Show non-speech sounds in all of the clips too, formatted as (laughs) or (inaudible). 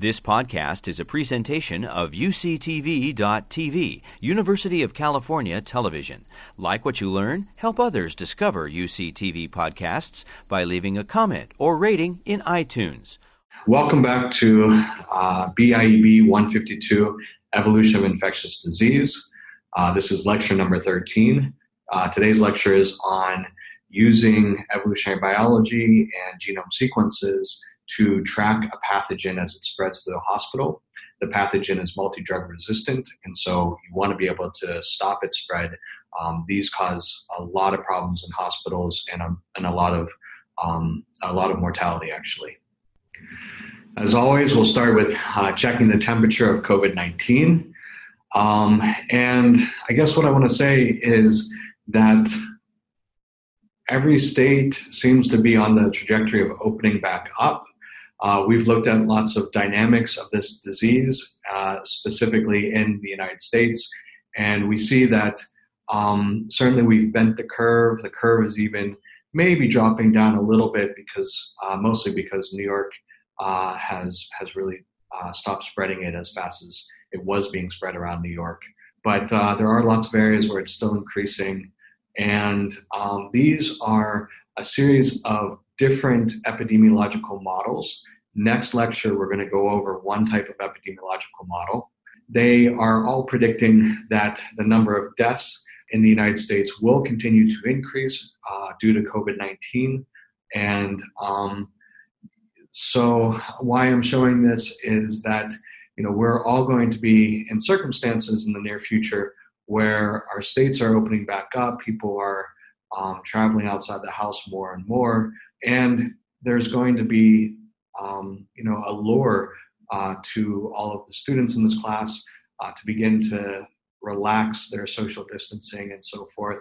This podcast is a presentation of UCTV.tv, University of California Television. Like what you learn, help others discover UCTV podcasts by leaving a comment or rating in iTunes. Welcome back to uh, BIEB 152 Evolution of Infectious Disease. Uh, this is lecture number 13. Uh, today's lecture is on using evolutionary biology and genome sequences to track a pathogen as it spreads to the hospital. The pathogen is multi drug resistant, and so you want to be able to stop its spread. Um, these cause a lot of problems in hospitals and a, and a lot of um, a lot of mortality actually. As always, we'll start with uh, checking the temperature of COVID 19. Um, and I guess what I want to say is that every state seems to be on the trajectory of opening back up. Uh, we've looked at lots of dynamics of this disease, uh, specifically in the United States, and we see that um, certainly we've bent the curve. The curve is even maybe dropping down a little bit because uh, mostly because New York uh, has has really uh, stopped spreading it as fast as it was being spread around New York. But uh, there are lots of areas where it's still increasing, and um, these are a series of different epidemiological models. Next lecture, we're going to go over one type of epidemiological model. They are all predicting that the number of deaths in the United States will continue to increase uh, due to COVID 19. And um, so, why I'm showing this is that you know we're all going to be in circumstances in the near future where our states are opening back up, people are um, traveling outside the house more and more, and there's going to be um, you know a lure uh, to all of the students in this class uh, to begin to relax their social distancing and so forth.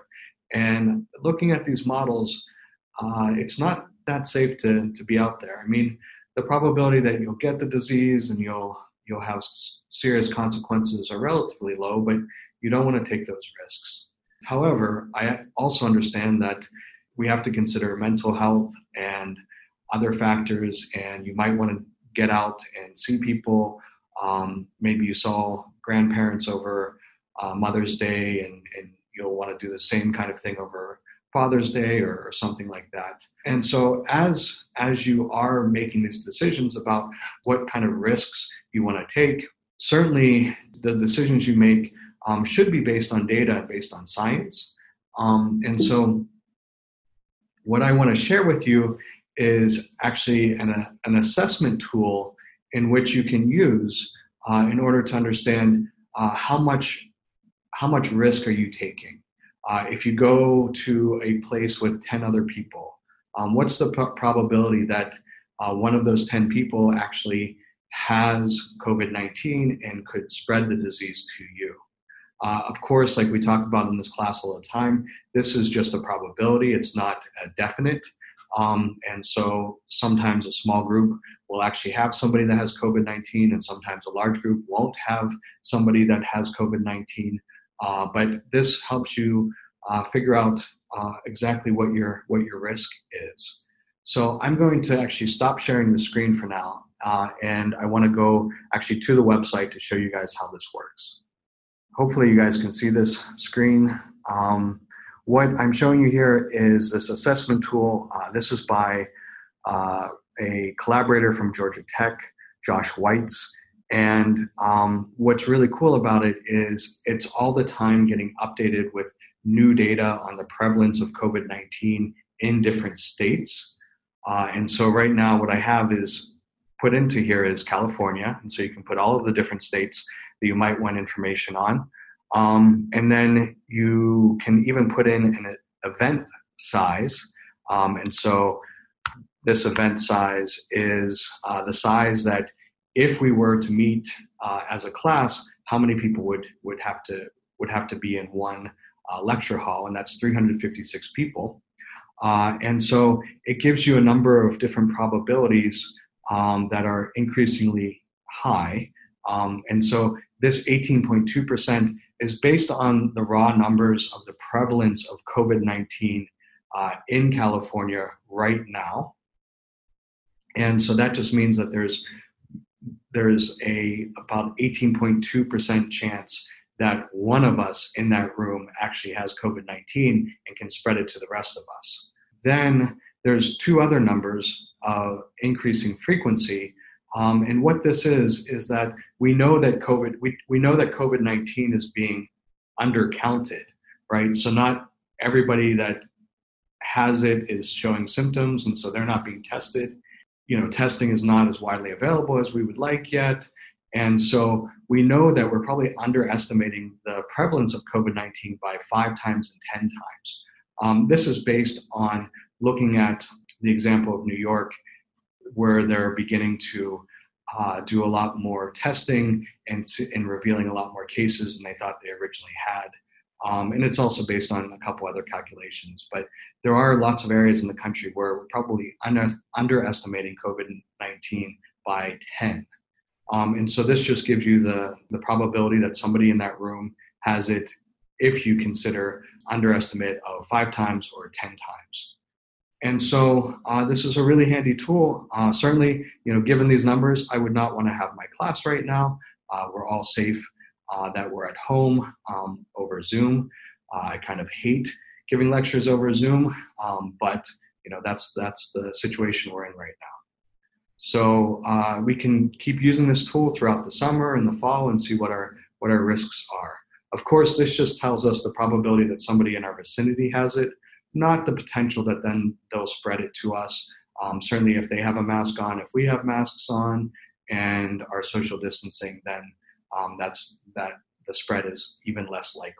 And looking at these models, uh, it's not that safe to to be out there. I mean, the probability that you'll get the disease and you'll you'll have serious consequences are relatively low, but you don't want to take those risks. However, I also understand that we have to consider mental health and other factors, and you might want to get out and see people. Um, maybe you saw grandparents over uh, Mother's Day, and, and you'll want to do the same kind of thing over Father's Day or, or, something like that. And so, as as you are making these decisions about what kind of risks you want to take, certainly the decisions you make um, should be based on data, based on science. Um, and so, what I want to share with you is actually an, an assessment tool in which you can use uh, in order to understand uh, how much how much risk are you taking. Uh, if you go to a place with 10 other people, um, what's the p- probability that uh, one of those 10 people actually has COVID 19 and could spread the disease to you? Uh, of course, like we talk about in this class all the time, this is just a probability, it's not a definite. Um, and so sometimes a small group will actually have somebody that has COVID 19, and sometimes a large group won't have somebody that has COVID 19. Uh, but this helps you uh, figure out uh, exactly what your what your risk is. So I'm going to actually stop sharing the screen for now, uh, and I want to go actually to the website to show you guys how this works. Hopefully, you guys can see this screen. Um, what I'm showing you here is this assessment tool. Uh, this is by uh, a collaborator from Georgia Tech, Josh Weitz. And um, what's really cool about it is it's all the time getting updated with new data on the prevalence of COVID 19 in different states. Uh, and so right now, what I have is put into here is California. And so you can put all of the different states that you might want information on. Um, and then you can even put in an event size. Um, and so this event size is uh, the size that if we were to meet uh, as a class, how many people would would have to would have to be in one uh, lecture hall, and that's 356 people. Uh, and so it gives you a number of different probabilities um, that are increasingly high. Um, and so this 18.2% is based on the raw numbers of the prevalence of COVID 19 uh, in California right now. And so that just means that there's there's a about 18.2% chance that one of us in that room actually has COVID-19 and can spread it to the rest of us. Then there's two other numbers of increasing frequency. Um, and what this is is that we know that COVID we, we know that COVID-19 is being undercounted, right? So not everybody that has it is showing symptoms, and so they're not being tested. You know, testing is not as widely available as we would like yet. And so we know that we're probably underestimating the prevalence of COVID 19 by five times and 10 times. Um, this is based on looking at the example of New York, where they're beginning to uh, do a lot more testing and, and revealing a lot more cases than they thought they originally had. Um, and it's also based on a couple other calculations. But there are lots of areas in the country where we're probably under, underestimating COVID 19 by 10. Um, and so this just gives you the, the probability that somebody in that room has it if you consider underestimate of five times or 10 times. And so uh, this is a really handy tool. Uh, certainly, you know, given these numbers, I would not want to have my class right now. Uh, we're all safe uh, that we're at home um, over Zoom. Uh, I kind of hate giving lectures over Zoom, um, but you know that's that's the situation we're in right now. So uh, we can keep using this tool throughout the summer and the fall and see what our what our risks are. Of course, this just tells us the probability that somebody in our vicinity has it, not the potential that then they'll spread it to us. Um, certainly, if they have a mask on, if we have masks on, and our social distancing, then um, that's that the spread is even less likely.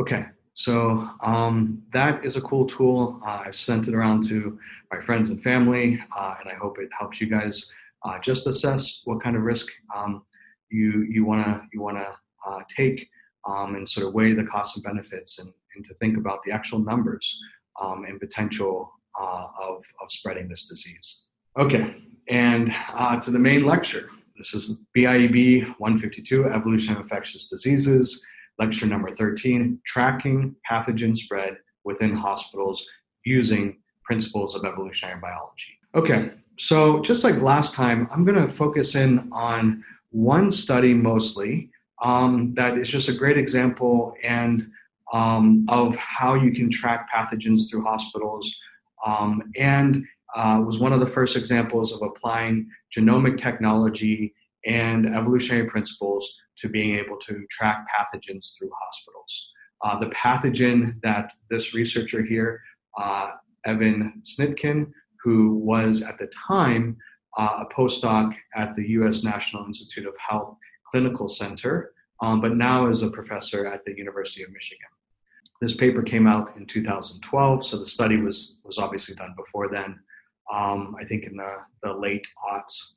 Okay, so um, that is a cool tool. Uh, I've sent it around to my friends and family, uh, and I hope it helps you guys uh, just assess what kind of risk um, you you wanna you wanna uh, take, um, and sort of weigh the costs and benefits, and, and to think about the actual numbers um, and potential uh, of of spreading this disease. Okay, and uh, to the main lecture. This is BIEB 152, Evolution of Infectious Diseases lecture number 13 Tracking Pathogen Spread Within Hospitals Using Principles of Evolutionary Biology. Okay, so just like last time, I'm going to focus in on one study mostly um, that is just a great example and um, of how you can track pathogens through hospitals um, and uh, was one of the first examples of applying genomic technology and evolutionary principles to being able to track pathogens through hospitals. Uh, the pathogen that this researcher here, uh, Evan Snitkin, who was at the time uh, a postdoc at the US National Institute of Health Clinical Center, um, but now is a professor at the University of Michigan. This paper came out in 2012, so the study was, was obviously done before then, um, I think in the, the late aughts.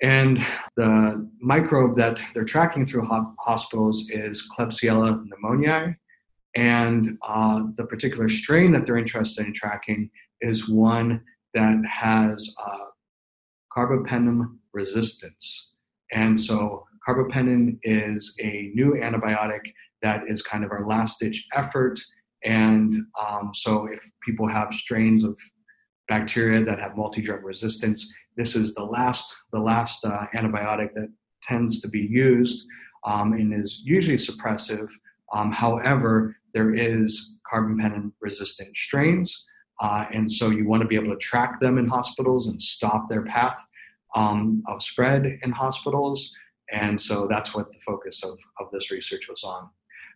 And the microbe that they're tracking through ho- hospitals is Klebsiella pneumoniae. And uh, the particular strain that they're interested in tracking is one that has uh, carbapenem resistance. And so carbapenem is a new antibiotic that is kind of our last ditch effort. And um, so if people have strains of bacteria that have multi-drug resistance, this is the last the last uh, antibiotic that tends to be used um, and is usually suppressive. Um, however, there is carbon carbapenem resistant strains, uh, and so you want to be able to track them in hospitals and stop their path um, of spread in hospitals. And so that's what the focus of, of this research was on.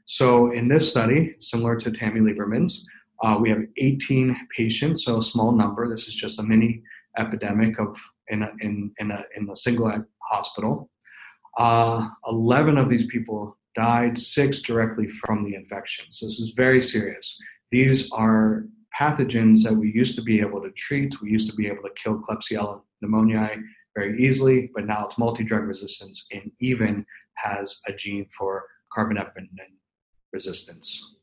So in this study, similar to Tami Lieberman's, uh, we have 18 patients, so a small number. This is just a mini epidemic of in a, in in a, in a single hospital. Uh, Eleven of these people died, six directly from the infection. So this is very serious. These are pathogens that we used to be able to treat. We used to be able to kill Klebsiella pneumoniae very easily, but now it's multi-drug resistance and even has a gene for carbapenem resistance.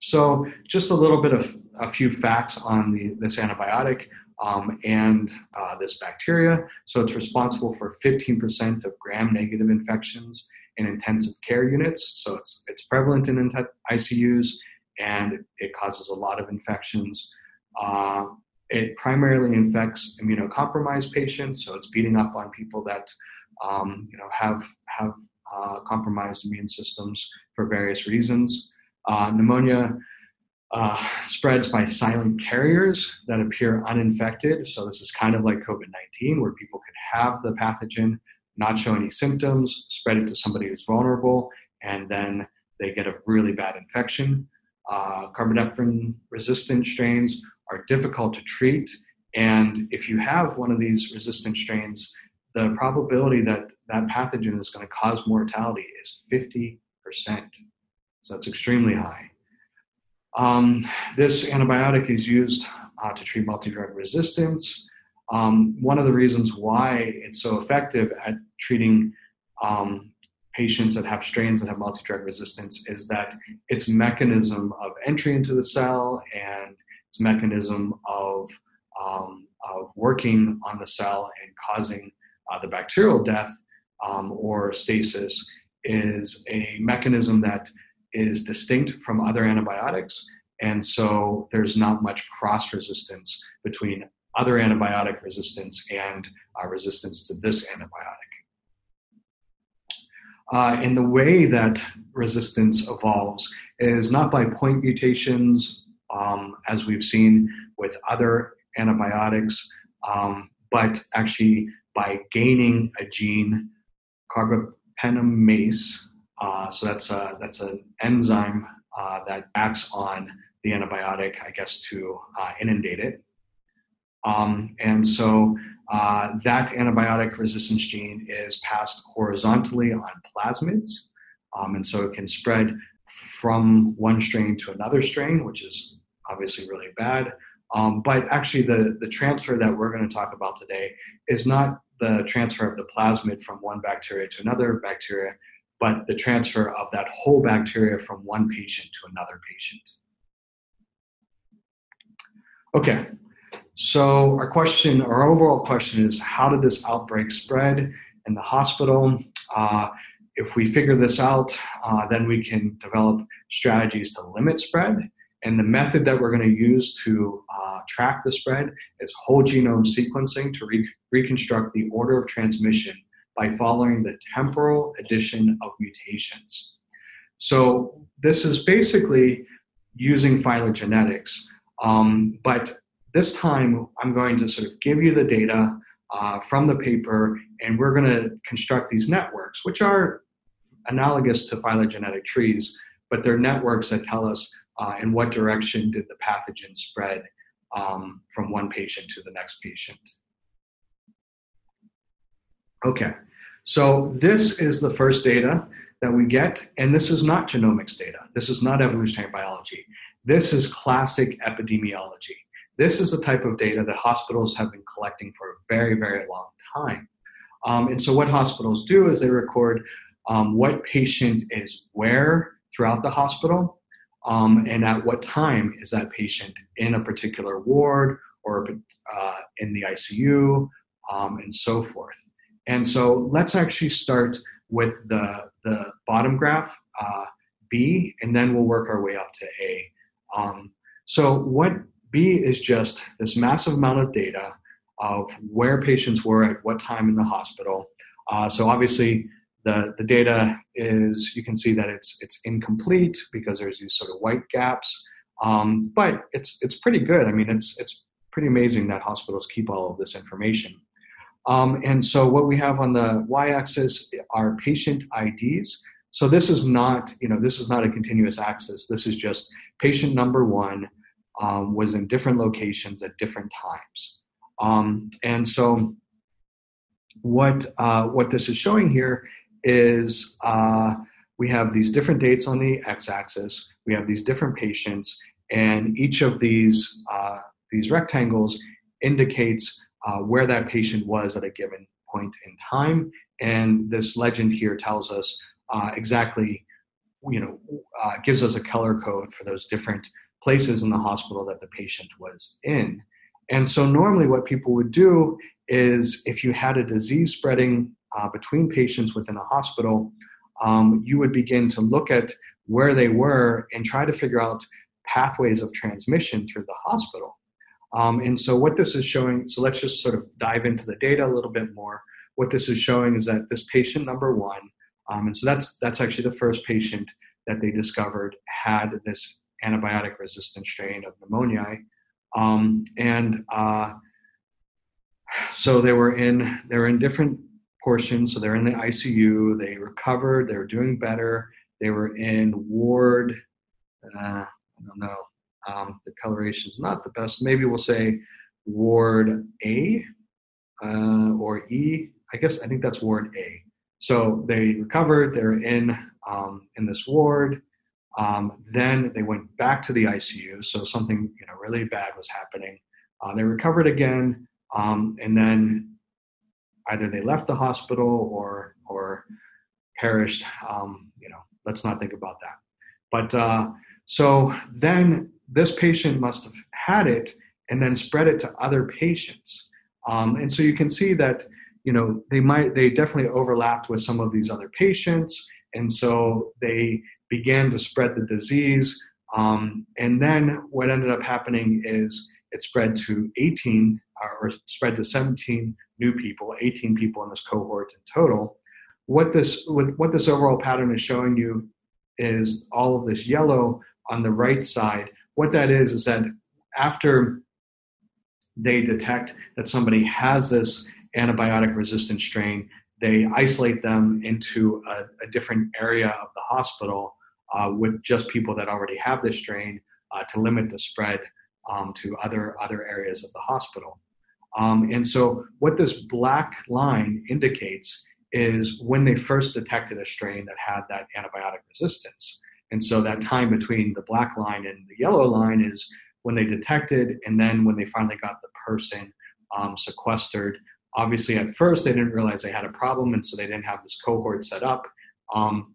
So just a little bit of a few facts on the, this antibiotic um, and uh, this bacteria. So it's responsible for 15% of gram-negative infections in intensive care units. So it's it's prevalent in ICUs and it causes a lot of infections. Uh, it primarily infects immunocompromised patients, so it's beating up on people that um, you know, have have uh, compromised immune systems for various reasons. Uh, pneumonia uh, spreads by silent carriers that appear uninfected. So this is kind of like COVID-19, where people could have the pathogen, not show any symptoms, spread it to somebody who's vulnerable, and then they get a really bad infection. Uh, carbapenem resistant strains are difficult to treat. And if you have one of these resistant strains, the probability that that pathogen is going to cause mortality is 50%. So it's extremely high. Um, this antibiotic is used uh, to treat multi drug resistance. Um, one of the reasons why it's so effective at treating um, patients that have strains that have multi drug resistance is that its mechanism of entry into the cell and its mechanism of, um, of working on the cell and causing uh, the bacterial death um, or stasis is a mechanism that is distinct from other antibiotics. And so there's not much cross resistance between other antibiotic resistance and uh, resistance to this antibiotic. Uh, and the way that resistance evolves is not by point mutations, um, as we've seen with other antibiotics, um, but actually by gaining a gene, carbapenemase. Uh, so that's a, that's an enzyme uh, that acts on the antibiotic, I guess, to uh, inundate it. Um, and so uh, that antibiotic resistance gene is passed horizontally on plasmids. Um, and so it can spread from one strain to another strain, which is obviously really bad. Um, but actually, the, the transfer that we're going to talk about today is not the transfer of the plasmid from one bacteria to another bacteria, but the transfer of that whole bacteria from one patient to another patient. Okay, so our question, our overall question is how did this outbreak spread in the hospital? Uh, if we figure this out, uh, then we can develop strategies to limit spread. And the method that we're going to use to uh, track the spread is whole genome sequencing to re- reconstruct the order of transmission by following the temporal addition of mutations. So this is basically using phylogenetics, um, but this time I'm going to sort of give you the data uh, from the paper, and we're going to construct these networks, which are analogous to phylogenetic trees, but they're networks that tell us uh, in what direction did the pathogen spread um, from one patient to the next patient. Okay, so this is the first data that we get, and this is not genomics data. This is not evolutionary biology. This is classic epidemiology. This is the type of data that hospitals have been collecting for a very, very long time. Um, and so, what hospitals do is they record um, what patient is where throughout the hospital, um, and at what time is that patient in a particular ward or uh, in the ICU, um, and so forth. And so, let's actually start with the, the bottom graph, uh, B, and then we'll work our way up to A. Um, so, what B is just this massive amount of data of where patients were at what time in the hospital. Uh, so obviously, the, the data is you can see that it's it's incomplete because there's these sort of white gaps. Um, but it's it's pretty good. I mean, it's it's pretty amazing that hospitals keep all of this information. Um, and so what we have on the y-axis are patient IDs. So this is not you know this is not a continuous axis. This is just patient number one um, was in different locations at different times. Um, and so, what uh, what this is showing here is uh, we have these different dates on the x-axis. We have these different patients, and each of these uh, these rectangles indicates uh, where that patient was at a given point in time. And this legend here tells us uh, exactly, you know, uh, gives us a color code for those different places in the hospital that the patient was in. And so, normally, what people would do is if you had a disease spreading uh, between patients within a hospital, um, you would begin to look at where they were and try to figure out pathways of transmission through the hospital. Um, and so, what this is showing, so let's just sort of dive into the data a little bit more. what this is showing is that this patient number one, um, and so that's that's actually the first patient that they discovered had this antibiotic resistant strain of pneumonia, um, and uh, so they were in they were in different portions. So they're in the ICU. They recovered. They were doing better. They were in ward. Uh, I don't know. Um, the coloration is not the best. Maybe we'll say ward A uh, or E. I guess I think that's ward A. So they recovered. They're in um, in this ward. Um, then they went back to the ICU. So something you know really bad was happening. Uh, they recovered again, um, and then either they left the hospital or or perished. Um, you know, let's not think about that. But uh, so then this patient must have had it and then spread it to other patients. Um, and so you can see that you know they might they definitely overlapped with some of these other patients, and so they began to spread the disease. Um, and then what ended up happening is it spread to 18 or spread to 17 new people, 18 people in this cohort in total. What this what this overall pattern is showing you is all of this yellow on the right side. What that is is that after they detect that somebody has this antibiotic resistant strain, they isolate them into a, a different area of the hospital uh, with just people that already have this strain uh, to limit the spread um, to other other areas of the hospital. Um, and so, what this black line indicates is when they first detected a strain that had that antibiotic resistance. And so, that time between the black line and the yellow line is when they detected, and then when they finally got the person um, sequestered. Obviously, at first, they didn't realize they had a problem, and so they didn't have this cohort set up. Um,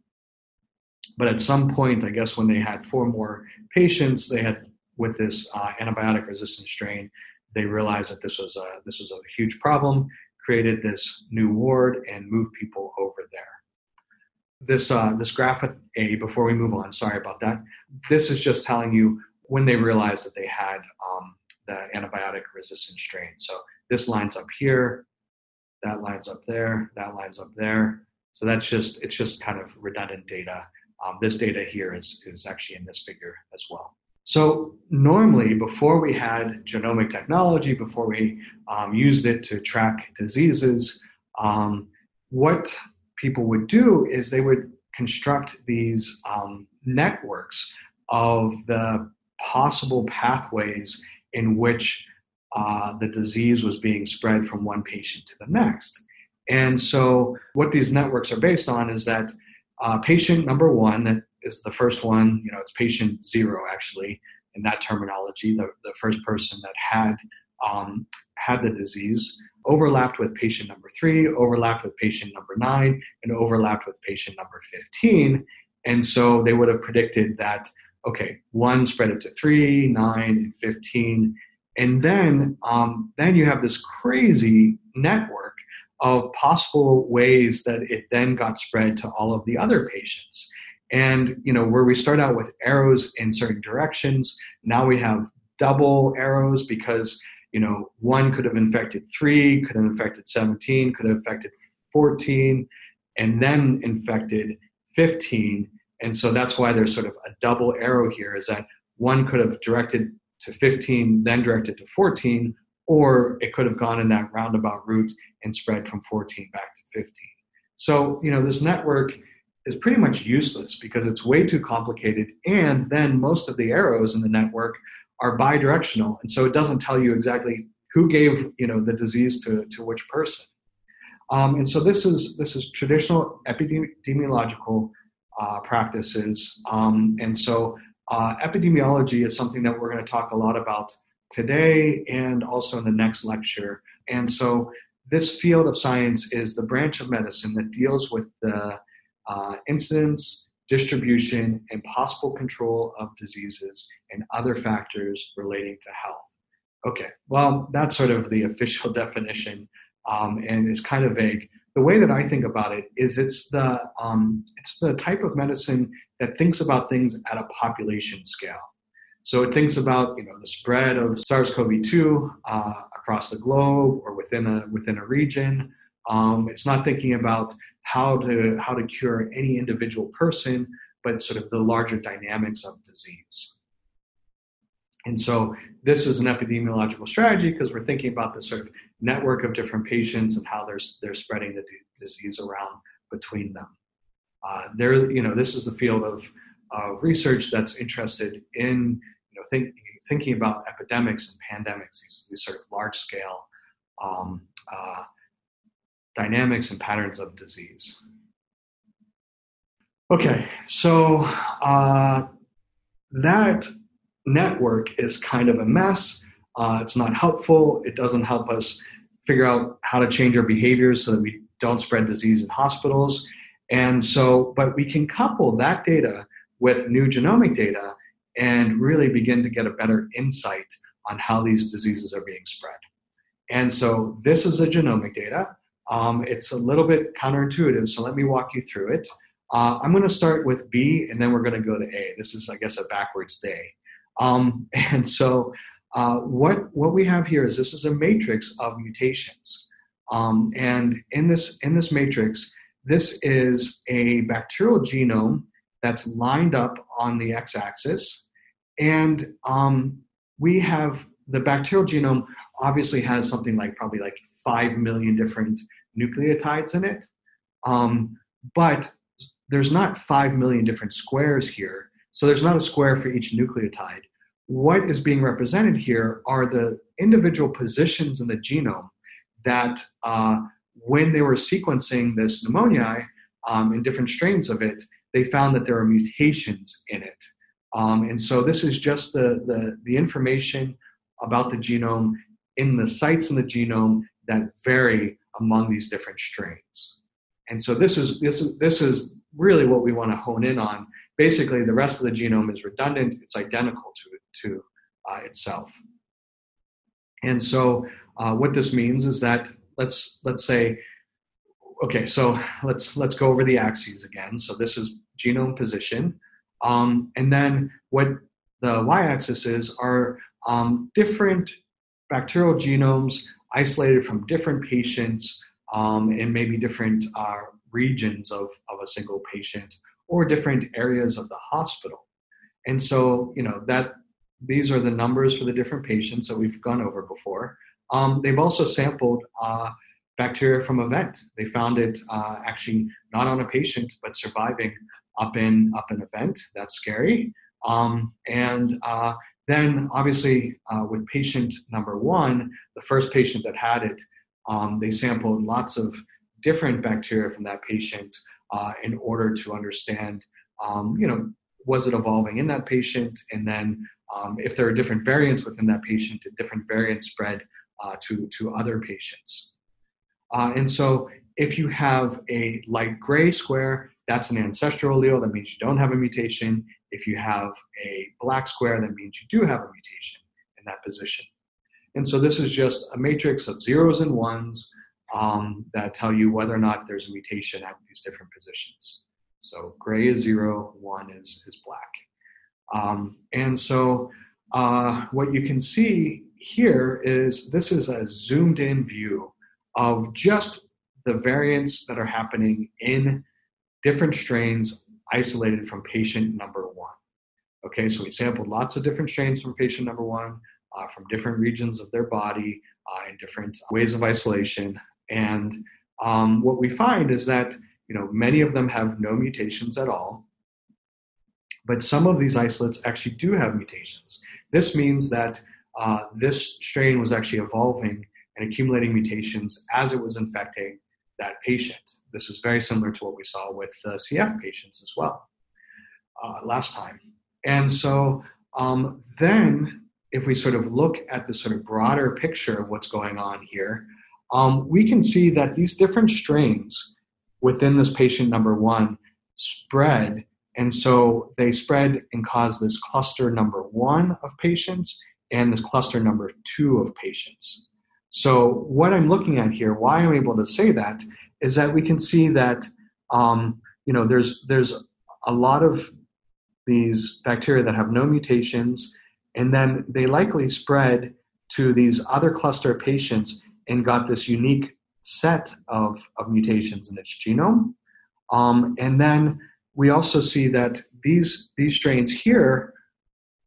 but at some point, I guess when they had four more patients, they had with this uh, antibiotic resistant strain, they realized that this was a this was a huge problem, created this new ward, and moved people over there. This uh, this graph at A, before we move on, sorry about that. This is just telling you when they realized that they had um, the antibiotic resistant strain. So this lines up here, that lines up there, that lines up there. So that's just it's just kind of redundant data. Um, this data here is is actually in this figure as well. So normally, before we had genomic technology, before we um, used it to track diseases, um, what people would do is they would construct these um, networks of the possible pathways in which uh, the disease was being spread from one patient to the next. And so, what these networks are based on is that uh, patient number one, that is the first one, you know, it's patient zero actually in that terminology, the, the first person that had um, had the disease overlapped with patient number three, overlapped with patient number nine, and overlapped with patient number 15. And so they would have predicted that, okay, one spread it to three, nine, and 15. And then, um, then you have this crazy network of possible ways that it then got spread to all of the other patients. And you know, where we start out with arrows in certain directions, now we have double arrows because you know one could have infected three, could have infected 17, could have infected 14, and then infected 15. And so that's why there's sort of a double arrow here is that one could have directed to 15, then directed to 14, or it could have gone in that roundabout route and spread from 14 back to 15. So, you know, this network is pretty much useless because it's way too complicated. And then most of the arrows in the network are bidirectional. And so it doesn't tell you exactly who gave, you know, the disease to, to which person. Um, and so this is, this is traditional epidemiological uh, practices. Um, and so uh, epidemiology is something that we're going to talk a lot about today and also in the next lecture. And so this field of science is the branch of medicine that deals with the uh, incidence, distribution, and possible control of diseases and other factors relating to health. Okay, well, that's sort of the (laughs) official definition, um, and it's kind of vague. The way that I think about it is it's the um, it's the type of medicine that thinks about things at a population scale. So it thinks about you know the spread of SARS-CoV-2 uh, across the globe or within a within a region, Um, it's not thinking about how to how to cure any individual person, but sort of the larger dynamics of disease. And so this is an epidemiological strategy because we're thinking about the sort of network of different patients and how they're, they're spreading the d- disease around between them. Uh, there, you know, this is the field of uh, research that's interested in, you know, think, thinking about epidemics and pandemics, these, these sort of large scale um, uh, dynamics and patterns of disease. Okay, so uh, that network is kind of a mess. Uh, it's not helpful. It doesn't help us figure out how to change our behaviors so that we don't spread disease in hospitals. And so, but we can couple that data with new genomic data and really begin to get a better insight on how these diseases are being spread. And so, this is the genomic data. Um, it's a little bit counterintuitive, so let me walk you through it. Uh, I'm going to start with B and then we're going to go to A. This is, I guess, a backwards day. Um, (laughs) and so, uh, what what we have here is this is a matrix of mutations, um, and in this in this matrix, this is a bacterial genome that's lined up on the x-axis, and um, we have the bacterial genome obviously has something like probably like five million different nucleotides in it, um, but there's not five million different squares here. So there's not a square for each nucleotide. What is being represented here are the individual positions in the genome that, uh, when they were sequencing this pneumonia um, in different strains of it, they found that there are mutations in it. Um, and so this is just the, the, the information about the genome in the sites in the genome that vary among these different strains. And so this is this is this is really what we want to hone in on basically the rest of the genome is redundant, it's identical to, to uh, itself. And so uh, what this means is that let's let's say okay so let's let's go over the axes again so this is genome position um, and then what the y-axis is are um, different bacterial genomes isolated from different patients um, and maybe different uh, regions of, of a single patient or different areas of the hospital. And so, you know, that these are the numbers for the different patients that we've gone over before. Um, they've also sampled uh, bacteria from a vent. They found it uh, actually not on a patient, but surviving up in up in a vent. That's scary. Um, and uh, then, obviously, uh, with patient number one, the first patient that had it, um, they sampled lots of different bacteria from that patient uh, in order to understand, um, you know, was it evolving in that patient, and then um, if there are different variants within that patient, did different variants spread uh, to to other patients? Uh, and so, if you have a light gray square, that's an ancestral allele. That means you don't have a mutation. If you have a black square, that means you do have a mutation in that position. And so this is just a matrix of zeros and ones um, that tell you whether or not there's a mutation at these different positions. So gray is zero, one is, is black. Um, and so uh, what you can see here is this is a zoomed in view of just the variants that are happening in different strains isolated from patient number one. Okay, so we sampled lots of different strains from patient number one, uh, from different regions of their body, uh, in different ways of isolation, and um, what we find is that you know many of them have no mutations at all, but some of these isolates actually do have mutations. This means that uh, this strain was actually evolving and accumulating mutations as it was infecting that patient. This is very similar to what we saw with uh, CF patients as well uh, last time. And so um, then, if we sort of look at the sort of broader picture of what's going on here, um, we can see that these different strains within this patient number one spread. And so they spread and cause this cluster number one of patients and this cluster number two of patients. So, what I'm looking at here, why I'm able to say that, is that we can see that um, you know there's there's a lot of these bacteria that have no mutations, and then they likely spread to these other cluster of patients and got this unique set of, of mutations in its genome. Um, and then we also see that these, these strains here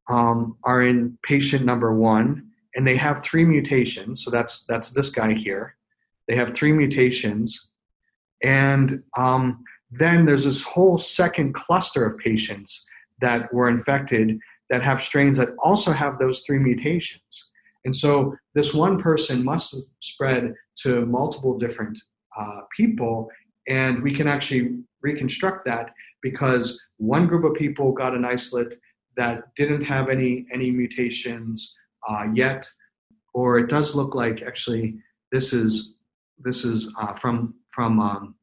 um, are in patient number one, and they have three mutations. So that's, that's this guy here. They have three mutations. And um, then there's this whole second cluster of patients that were infected that have strains that also have those three mutations. And so this one person must have spread to multiple different uh, people, and we can actually reconstruct that because one group of people got an isolate that didn't have any any mutations uh, yet, or it does look like actually this is this is uh, from from um,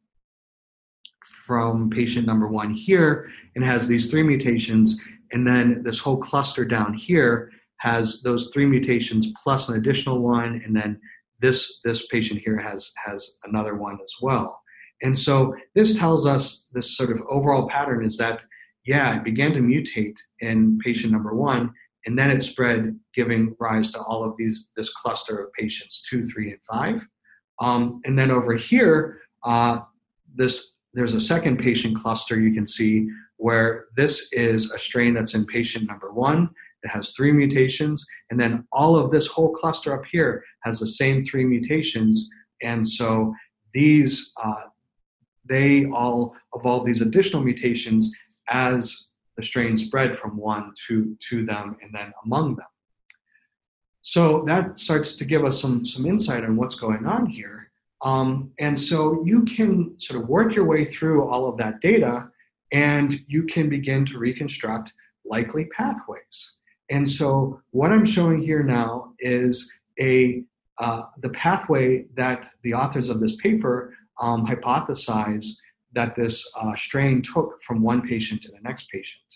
from patient number one here and has these three mutations, and then this whole cluster down here has those three mutations plus an additional one, and then this this patient here has has another one as well. And so this tells us this sort of overall pattern is that yeah, it began to mutate in patient number one, and then it spread, giving rise to all of these this cluster of patients two, three, and five. Um, and then over here, uh, this there's a second patient cluster you can see where this is a strain that's in patient number one. It has three mutations, and then all of this whole cluster up here has the same three mutations. And so these, uh, they all evolve these additional mutations as the strain spread from one to, to them and then among them. So that starts to give us some, some insight on what's going on here. Um, and so you can sort of work your way through all of that data and you can begin to reconstruct likely pathways. And so what I'm showing here now is a uh, the pathway that the authors of this paper um, hypothesize that this uh, strain took from one patient to the next patient.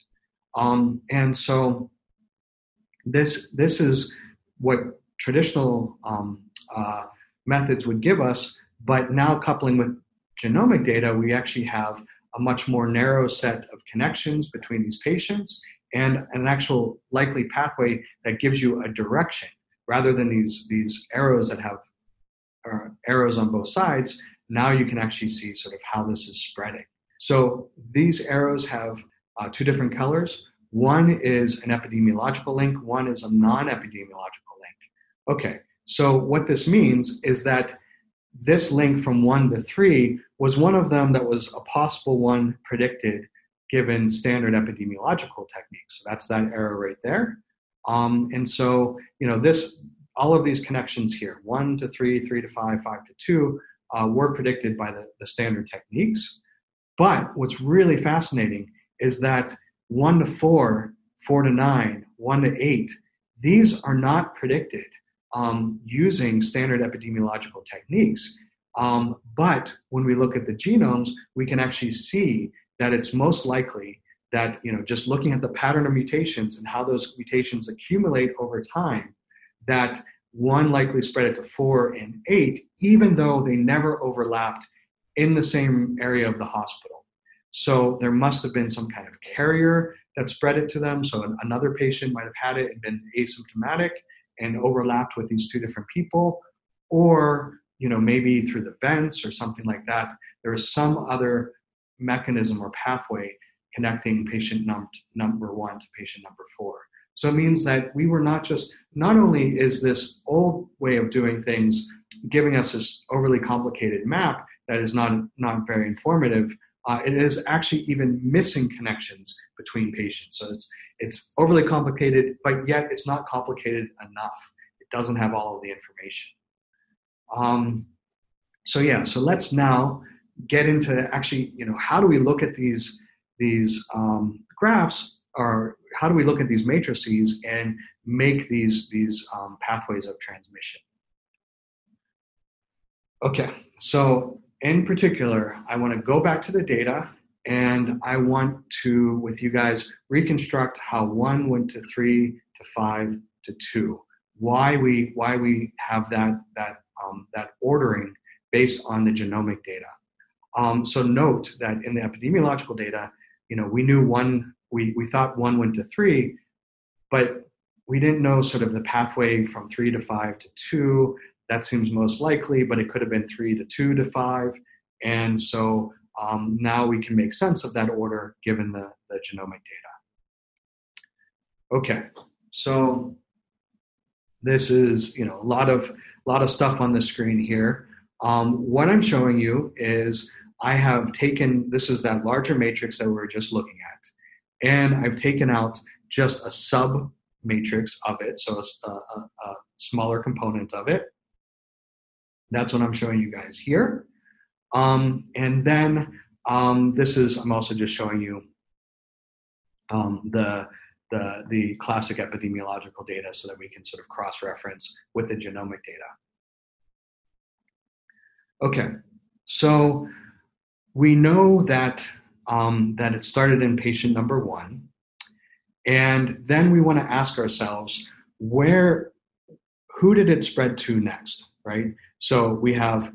Um, and so this this is what traditional um, uh, methods would give us, but now coupling with genomic data, we actually have a much more narrow set of connections between these patients and an actual likely pathway that gives you a direction rather than these these arrows that have uh, arrows on both sides now you can actually see sort of how this is spreading so these arrows have uh, two different colors one is an epidemiological link one is a non-epidemiological link okay so what this means is that this link from one to three was one of them that was a possible one predicted given standard epidemiological techniques. So that's that arrow right there. Um, and so, you know, this, all of these connections here, one to three, three to five, five to two, uh, were predicted by the, the standard techniques. But what's really fascinating is that one to four, four to nine, one to eight, these are not predicted um, using standard epidemiological techniques. Um, but when we look at the genomes, we can actually see that it's most likely that you know just looking at the pattern of mutations and how those mutations accumulate over time that one likely spread it to four and eight even though they never overlapped in the same area of the hospital. So there must have been some kind of carrier that spread it to them. So another patient might have had it and been asymptomatic and overlapped with these two different people. Or you know maybe through the vents or something like that there is some other mechanism or pathway connecting patient num- number one to patient number four. So it means that we were not just, not only is this old way of doing things giving us this overly complicated map that is not, not very informative, uh, it is actually even missing connections between patients. So it's, it's overly complicated, but yet it's not complicated enough. It doesn't have all of the information. Um, so yeah, so let's now get into actually, you know, how do we look at these these um, graphs, or how do we look at these matrices and make these these um, pathways of transmission? Okay, so in particular, I want to go back to the data and I want to, with you guys, reconstruct how one went to three to five to two. Why we why we have that that um, that ordering based on the genomic data. Um, so note that in the epidemiological data, you know, we knew one, we, we thought one went to three, but we didn't know sort of the pathway from three to five to two, that seems most likely, but it could have been three to two to five. And so um, now we can make sense of that order given the, the genomic data. Okay, so this is you know a lot of a lot of stuff on the screen here. Um, what I'm showing you is I have taken this is that larger matrix that we were just looking at, and I've taken out just a sub matrix of it, so a, a, a smaller component of it. That's what I'm showing you guys here. Um, and then um, this is, I'm also just showing you um, the, the, the classic epidemiological data so that we can sort of cross-reference with the genomic data. Okay, so we know that, um, that it started in patient number one, and then we want to ask ourselves, where, who did it spread to next, right? So we have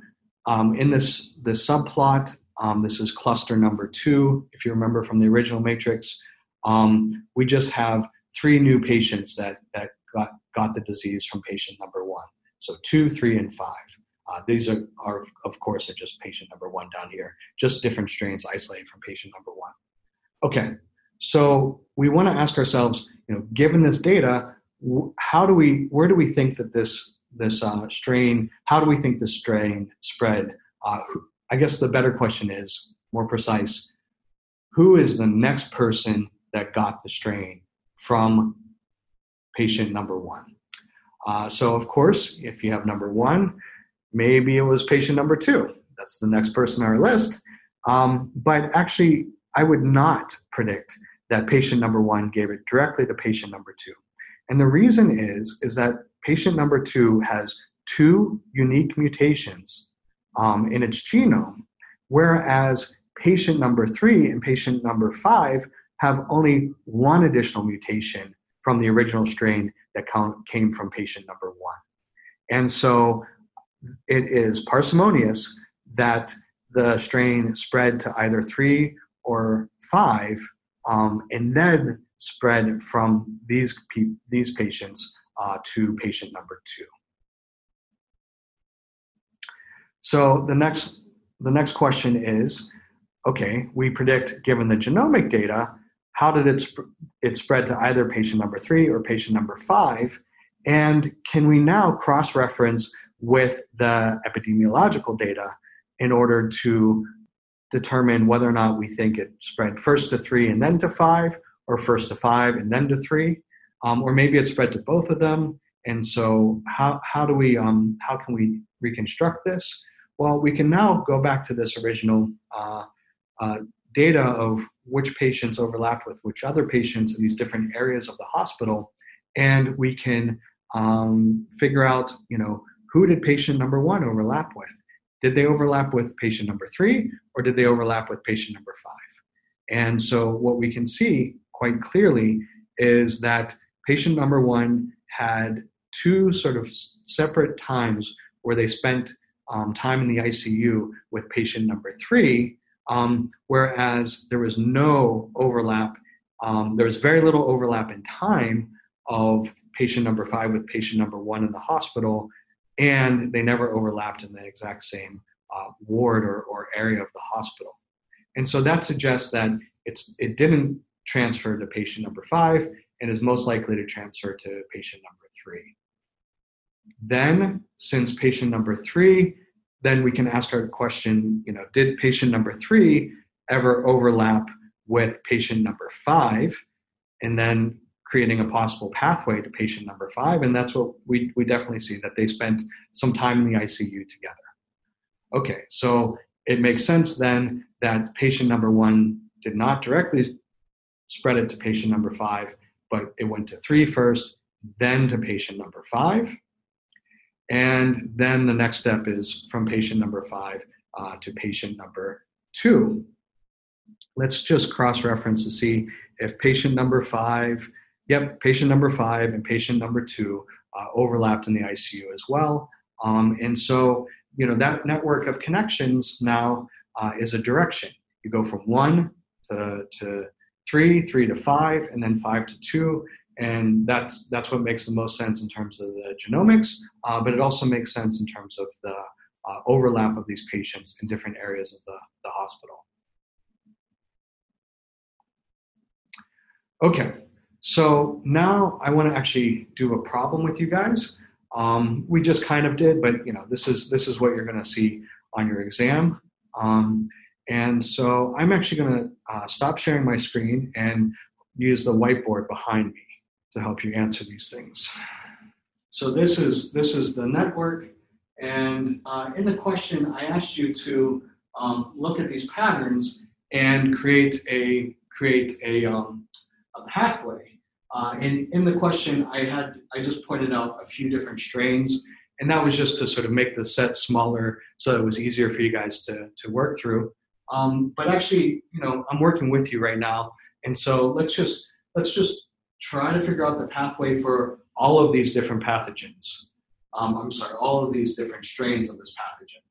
um, in this, this subplot, um, this is cluster number two. If you remember from the original matrix, um, we just have three new patients that, that got, got the disease from patient number one. So two, three, and five. Uh, these are, are, of course, are just patient number one down here, just different strains isolated from patient number one. Okay, so we want to ask ourselves, you know, given this data, how do we, where do we think that this this uh, strain? How do we think this strain spread? Uh, I guess the better question is more precise. Who is the next person that got the strain from patient number one? Uh, so, of course, if you have number one, maybe it was patient number two. That's the next person on our list. Um, but actually, I would not predict that patient number one gave it directly to patient number two. And the reason is, is that patient number two has two unique mutations um, in its genome, whereas patient number three and patient number five have only one additional mutation from the original strain that came from patient number one. And so it is parsimonious that the strain spread to either three or five um, and then spread from these, pe- these patients uh, to patient number two. So the next, the next question is, okay, we predict given the genomic data, how did it, sp- it spread to either patient number three or patient number five? And can we now cross-reference with the epidemiological data in order to determine whether or not we think it spread first to three and then to five, or first to five and then to three? um, or maybe it spread to both of them. And so, how how do we um, how can we reconstruct this? Well, we can now go back to this original uh, uh, data of which patients overlapped with which other patients in these different areas of the hospital, and we can um, figure out, you know, who did patient number one overlap with? Did they overlap with patient number three, or did they overlap with patient number five? And so, what we can see quite clearly is that patient number one had two sort of separate times where they spent um, time in the ICU with patient number three, um, whereas there was no overlap. Um, there was very little overlap in time of patient number five with patient number one in the hospital, and they never overlapped in the exact same uh, ward or, or area of the hospital. And so that suggests that it's it didn't transfer to patient number five and is most likely to transfer to patient number three. Then, since patient number three, then we can ask our question, you know, did patient number three ever overlap with patient number five? And then creating a possible pathway to patient number five. And that's what we, we definitely see that they spent some time in the ICU together. Okay, so it makes sense then that patient number one did not directly spread it to patient number five, but it went to three first, then to patient number five. And then the next step is from patient number five uh, to patient number two. Let's just cross reference to see if patient number five, yep, patient number five and patient number two uh, overlapped in the ICU as well. Um, and so, you know, that network of connections now uh, is a direction. You go from one to, to three, three to five, and then five to two. and that's that's what makes the most sense in terms of the genomics, uh, but it also makes sense in terms of the uh, overlap of these patients in different areas of the, the hospital. Okay, so now I want to actually do a problem with you guys. Um, we just kind of did, but you know this is this is what you're going to see on your exam. Um, and so I'm actually going to uh, stop sharing my screen and use the whiteboard behind me to help you answer these things. So this is this is the network, and uh, in the question I asked you to um, look at these patterns and create a create a, um, a pathway. Uh, and in the question, I had I just pointed out a few different strains, and that was just to sort of make the set smaller so it was easier for you guys to to work through. Um, but actually, you know, I'm working with you right now, and so let's just let's just try to figure out the pathway for all of these different pathogens. Um, I'm sorry, all of these different strains of this pathogen.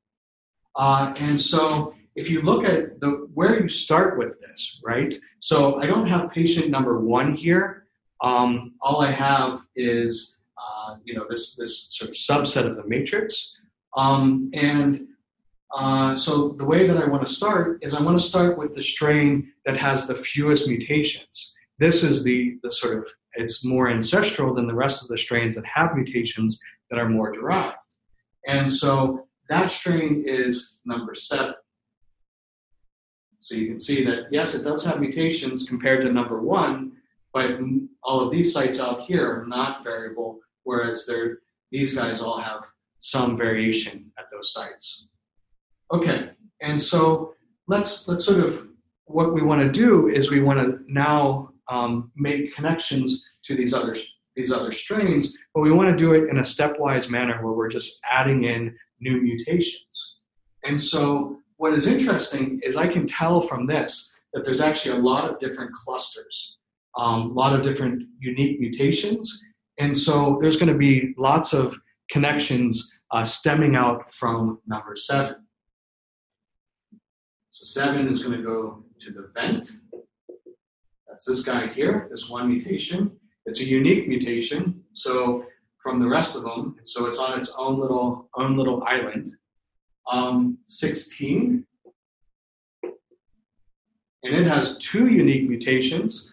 Uh, and so if you look at the where you start with this, right? So I don't have patient number one here. Um, all I have is uh, you know this this sort of subset of the matrix. Um, and uh, so the way that I want to start is I want to start with the strain that has the fewest mutations. This is the, the sort of, it's more ancestral than the rest of the strains that have mutations that are more derived. And so that strain is number seven. So you can see that, yes, it does have mutations compared to number one, but all of these sites out here are not variable, whereas these guys all have some variation at those sites. Okay, and so let's let's sort of what we want to do is we want to now um, make connections to these other these other strains, but we want to do it in a stepwise manner where we're just adding in new mutations. And so, what is interesting is I can tell from this that there's actually a lot of different clusters, um, a lot of different unique mutations, and so there's going to be lots of connections uh, stemming out from number seven. So seven is going to go to the vent. That's this guy here, this one mutation. It's a unique mutation, so from the rest of them, so it's on its own little own little island. Um, 16, and it has two unique mutations.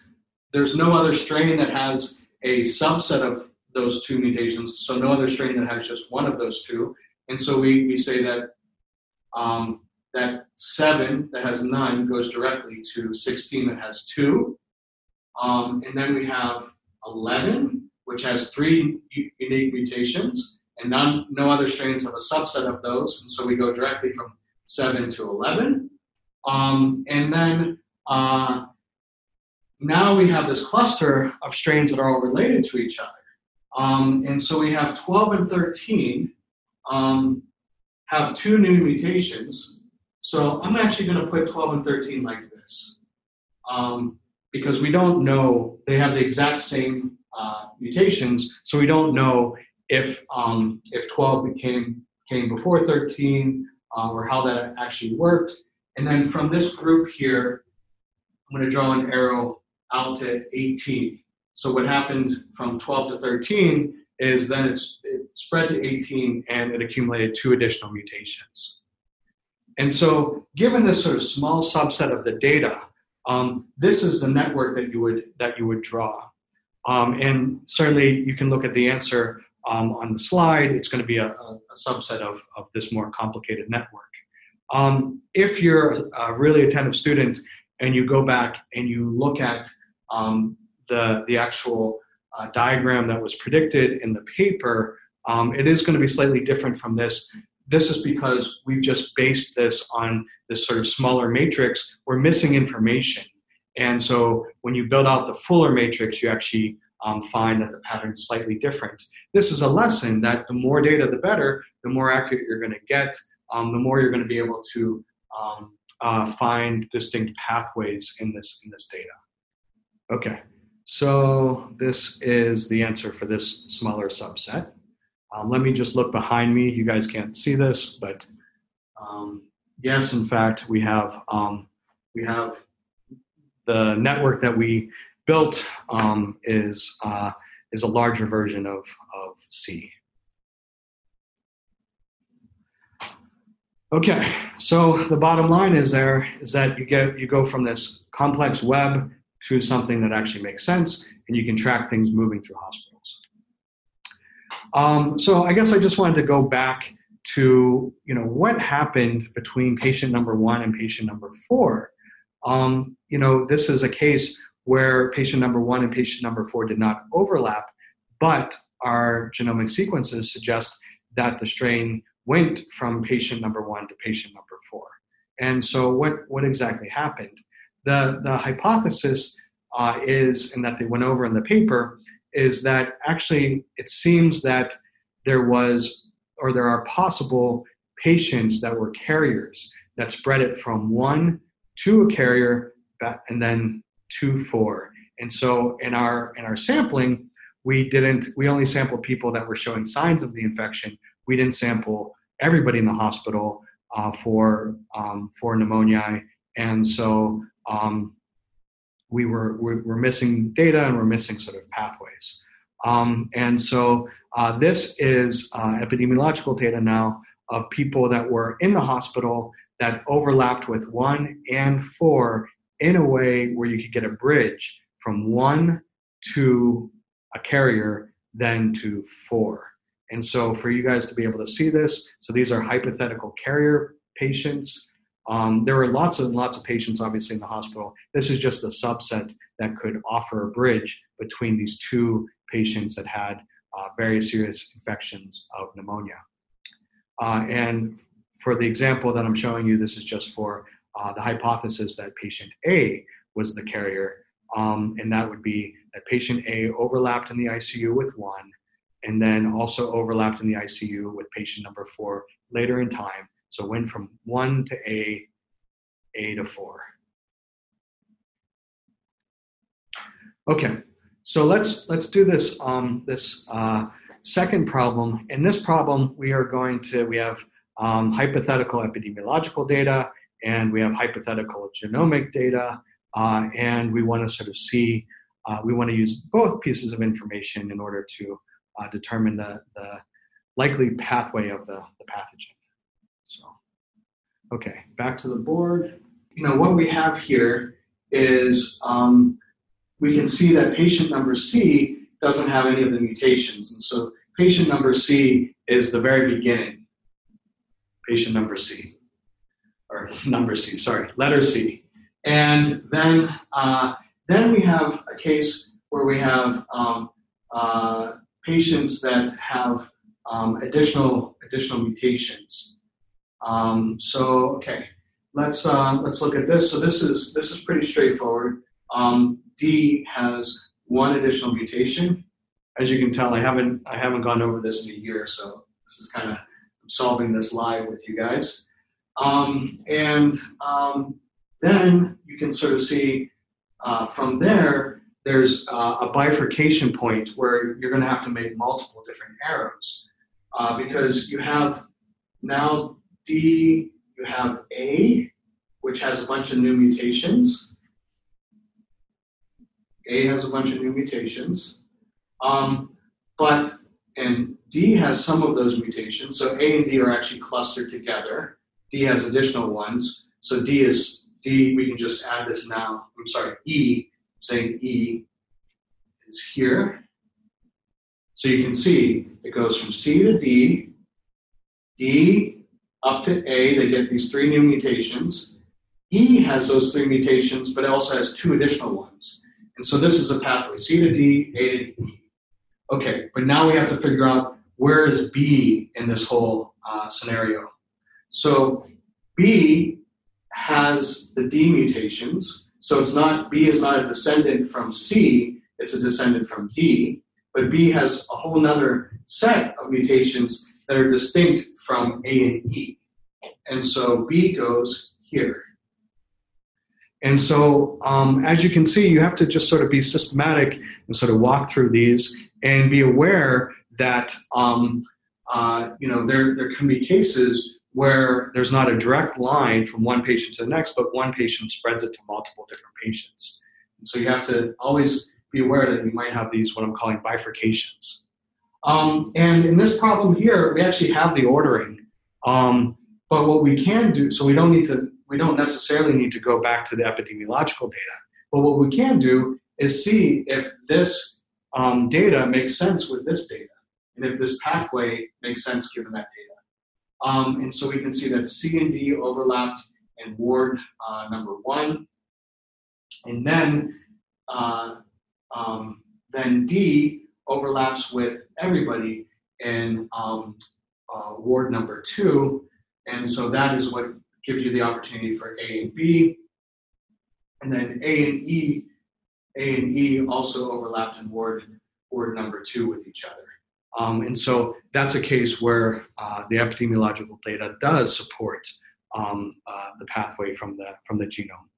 There's no other strain that has a subset of those two mutations, so no other strain that has just one of those two. And so we, we say that um, that seven that has nine goes directly to 16 that has two. Um, and then we have 11, which has three unique mutations, and none, no other strains have a subset of those. And so we go directly from 7 to 11. Um, and then uh, now we have this cluster of strains that are all related to each other. Um, and so we have 12 and 13 um, have two new mutations. So I'm actually going to put 12 and 13 like this. Um, because we don't know they have the exact same uh, mutations, so we don't know if um, if 12 became came before 13 uh, or how that actually worked. And then from this group here, I'm going to draw an arrow out to 18. So what happened from 12 to 13 is then it's, it spread to 18 and it accumulated two additional mutations. And so, given this sort of small subset of the data, um, this is the network that you would that you would draw. Um, and certainly, you can look at the answer um, on the slide. It's going to be a, a, subset of, of this more complicated network. Um, if you're a really attentive student and you go back and you look at um, the the actual uh, diagram that was predicted in the paper, um, it is going to be slightly different from this this is because we've just based this on this sort of smaller matrix. We're missing information. And so when you build out the fuller matrix, you actually um, find that the pattern is slightly different. This is a lesson that the more data, the better, the more accurate you're going to get, um, the more you're going to be able to um, uh, find distinct pathways in this, in this data. Okay, so this is the answer for this smaller subset. Um, let me just look behind me. You guys can't see this, but um, yes, in fact, we have um, we have the network that we built um, is, uh, is a larger version of, of C. Okay, so the bottom line is there is that you get you go from this complex web to something that actually makes sense, and you can track things moving through hospitals. Um, so I guess I just wanted to go back to you know what happened between patient number one and patient number four. Um, you know, this is a case where patient number one and patient number four did not overlap, but our genomic sequences suggest that the strain went from patient number one to patient number four. And so, what, what exactly happened? The, the hypothesis uh, is, and that they went over in the paper, is that actually it seems that there was, or there are possible patients that were carriers that spread it from one to a carrier and then to four. And so in our in our sampling, we didn't we only sampled people that were showing signs of the infection we didn't sample everybody in the hospital uh, for um, for pneumonia, and so um, we were we're, missing data and we're missing sort of pathways. Um, and so uh, this is uh, epidemiological data now of people that were in the hospital that overlapped with one and four in a way where you could get a bridge from one to a carrier, then to four. And so for you guys to be able to see this, so these are hypothetical carrier patients. Um, there are lots and lots of patients, obviously, in the hospital. This is just a subset that could offer a bridge between these two patients that had uh, very serious infections of pneumonia. Uh, and for the example that I'm showing you, this is just for uh, the hypothesis that patient A was the carrier. Um, and that would be that patient A overlapped in the ICU with one, and then also overlapped in the ICU with patient number four later in time. So went from one to A, A to four. Okay, so let's let's do this um, this uh, second problem. In this problem, we are going to we have um, hypothetical epidemiological data and we have hypothetical genomic data, uh, and we want to sort of see uh, we want to use both pieces of information in order to uh, determine the, the likely pathway of the, the pathogen. Okay, back to the board. You know, what we have here is um, we can see that patient number C doesn't have any of the mutations. And so patient number C is the very beginning. Patient number C. Or (laughs) number C, sorry, letter C. And then, uh, then we have a case where we have um, uh, patients that have um, additional additional mutations. Um, so okay, let's uh, let's look at this. So this is this is pretty straightforward. Um, D has one additional mutation. As you can tell, I haven't I haven't gone over this in a year, so this is kind of solving this live with you guys. Um, and um, then you can sort of see uh, from there there's uh, a bifurcation point where you're going to have to make multiple different arrows uh, because you have now D, you have A, which has a bunch of new mutations. A has a bunch of new mutations. Um, but, and D has some of those mutations. So A and D are actually clustered together. D has additional ones. So D is, D, we can just add this now. I'm sorry, E saying E is here. So you can see it goes from C to D, D up to A, they get these three new mutations. E has those three mutations, but it also has two additional ones. And so this is a pathway C to D, A to E. Okay, but now we have to figure out where is B in this whole uh, scenario. So B has the D mutations, so it's not B is not a descendant from C, it's a descendant from D. But B has a whole other set of mutations that are distinct from A and E. And so B goes here. And so, um, as you can see, you have to just sort of be systematic and sort of walk through these and be aware that um, uh, you know there there can be cases where there's not a direct line from one patient to the next, but one patient spreads it to multiple different patients. So you have to always be aware that you might have these, what I'm calling bifurcations. Um, and in this problem here, we actually have the ordering. Um, but what we can do, so we don't need to, we don't necessarily need to go back to the epidemiological data. But what we can do is see if this um, data makes sense with this data, and if this pathway makes sense given that data. Um, and so we can see that C and D overlapped in ward uh, number one, and then uh, um, then D overlaps with everybody in um, uh, ward number two, and so that is what gives you the opportunity for A and B, and then A and E, A and E also overlapped in ward ward number two with each other. Um, and so that's a case where uh, the epidemiological data does support um, uh, the pathway from the from the genome.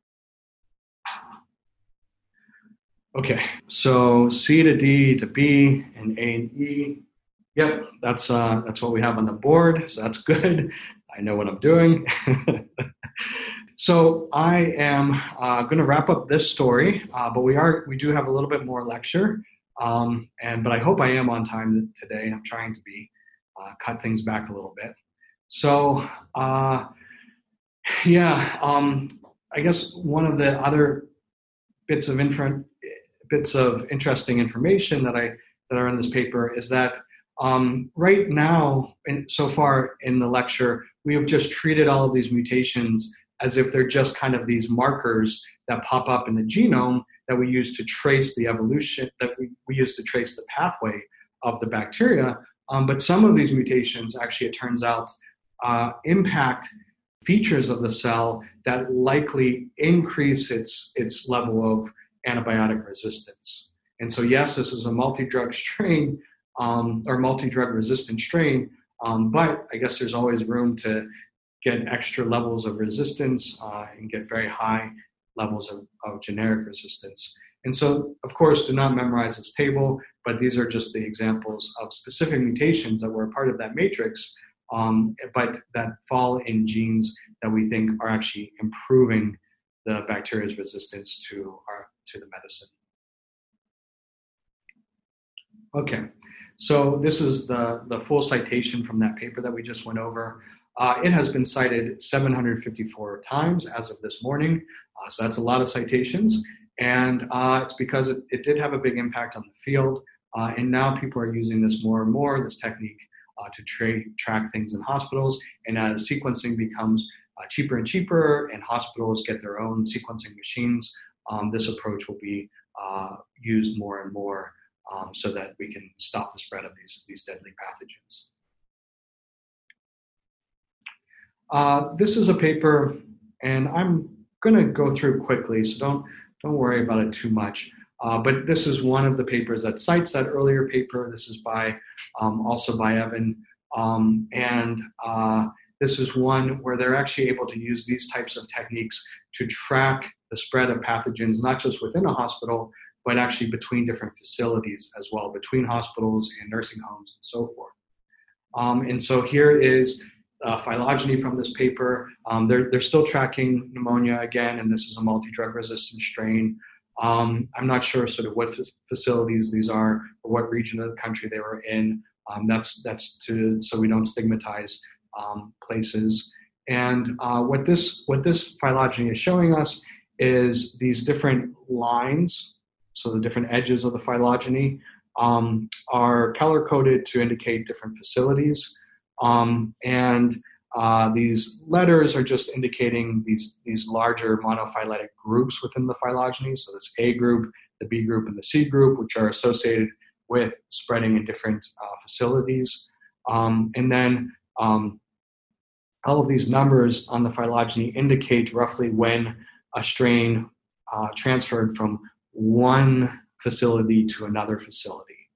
Okay, so C to D to B and A and E. Yep, that's uh, that's what we have on the board. So that's (laughs) good. I know what I'm doing. (laughs) so I am uh, going to wrap up this story, uh, but we are we do have a little bit more lecture, um, and but I hope I am on time today. I'm trying to be uh, cut things back a little bit. So uh, yeah, um, I guess one of the other bits of info, bits of interesting information that I that are in this paper is that um, right now, so far in the lecture, we have just treated all of these mutations as if they're just kind of these markers that pop up in the genome that we use to trace the evolution, that we, we use to trace the pathway of the bacteria. Um, but some of these mutations, actually, it turns out, uh, impact features of the cell that likely increase its, its level of antibiotic resistance. And so, yes, this is a multi drug strain um, or multi drug resistant strain, um, but I guess there's always room to get extra levels of resistance uh, and get very high levels of, of generic resistance. And so, of course, do not memorize this table, but these are just the examples of specific mutations that were part of that matrix, um, but that fall in genes that we think are actually improving the bacteria's resistance to our to the medicine. Okay, so this is the, the full citation from that paper that we just went over. Uh, it has been cited 754 times as of this morning, uh, so that's a lot of citations. And uh, it's because it, it, did have a big impact on the field. Uh, and now people are using this more and more, this technique, uh, to tra- track things in hospitals. And as sequencing becomes uh, cheaper and cheaper, and hospitals get their own sequencing machines, um, this approach will be used more and more um, so that we can stop the spread of these, these deadly pathogens. Uh, this is a paper, and I'm going to go through quickly, so don't don't worry about it too much. Uh, but this is one of the papers that cites that earlier paper. This is by um, also by Evan, um, and uh, this is one where they're actually able to use these types of techniques to track the spread of pathogens, not just within a hospital, but actually between different facilities as well, between hospitals and nursing homes and so forth. Um, and so here is uh, phylogeny from this paper. Um, they're, they're still tracking pneumonia again, and this is a multi-drug resistant strain. Um, I'm not sure sort of what f- facilities these are or what region of the country they were in. Um, that's that's to so we don't stigmatize um, places. And uh, what this what this phylogeny is showing us is these different lines so the different edges of the phylogeny um, are color coded to indicate different facilities. Um, and uh, these letters are just indicating these, these larger monophyletic groups within the phylogeny. So this A group, the B group, and the C group, which are associated with spreading in different uh, facilities. Um, and then um, all of these numbers on the phylogeny indicate roughly when a strain uh, transferred from one facility to another facility.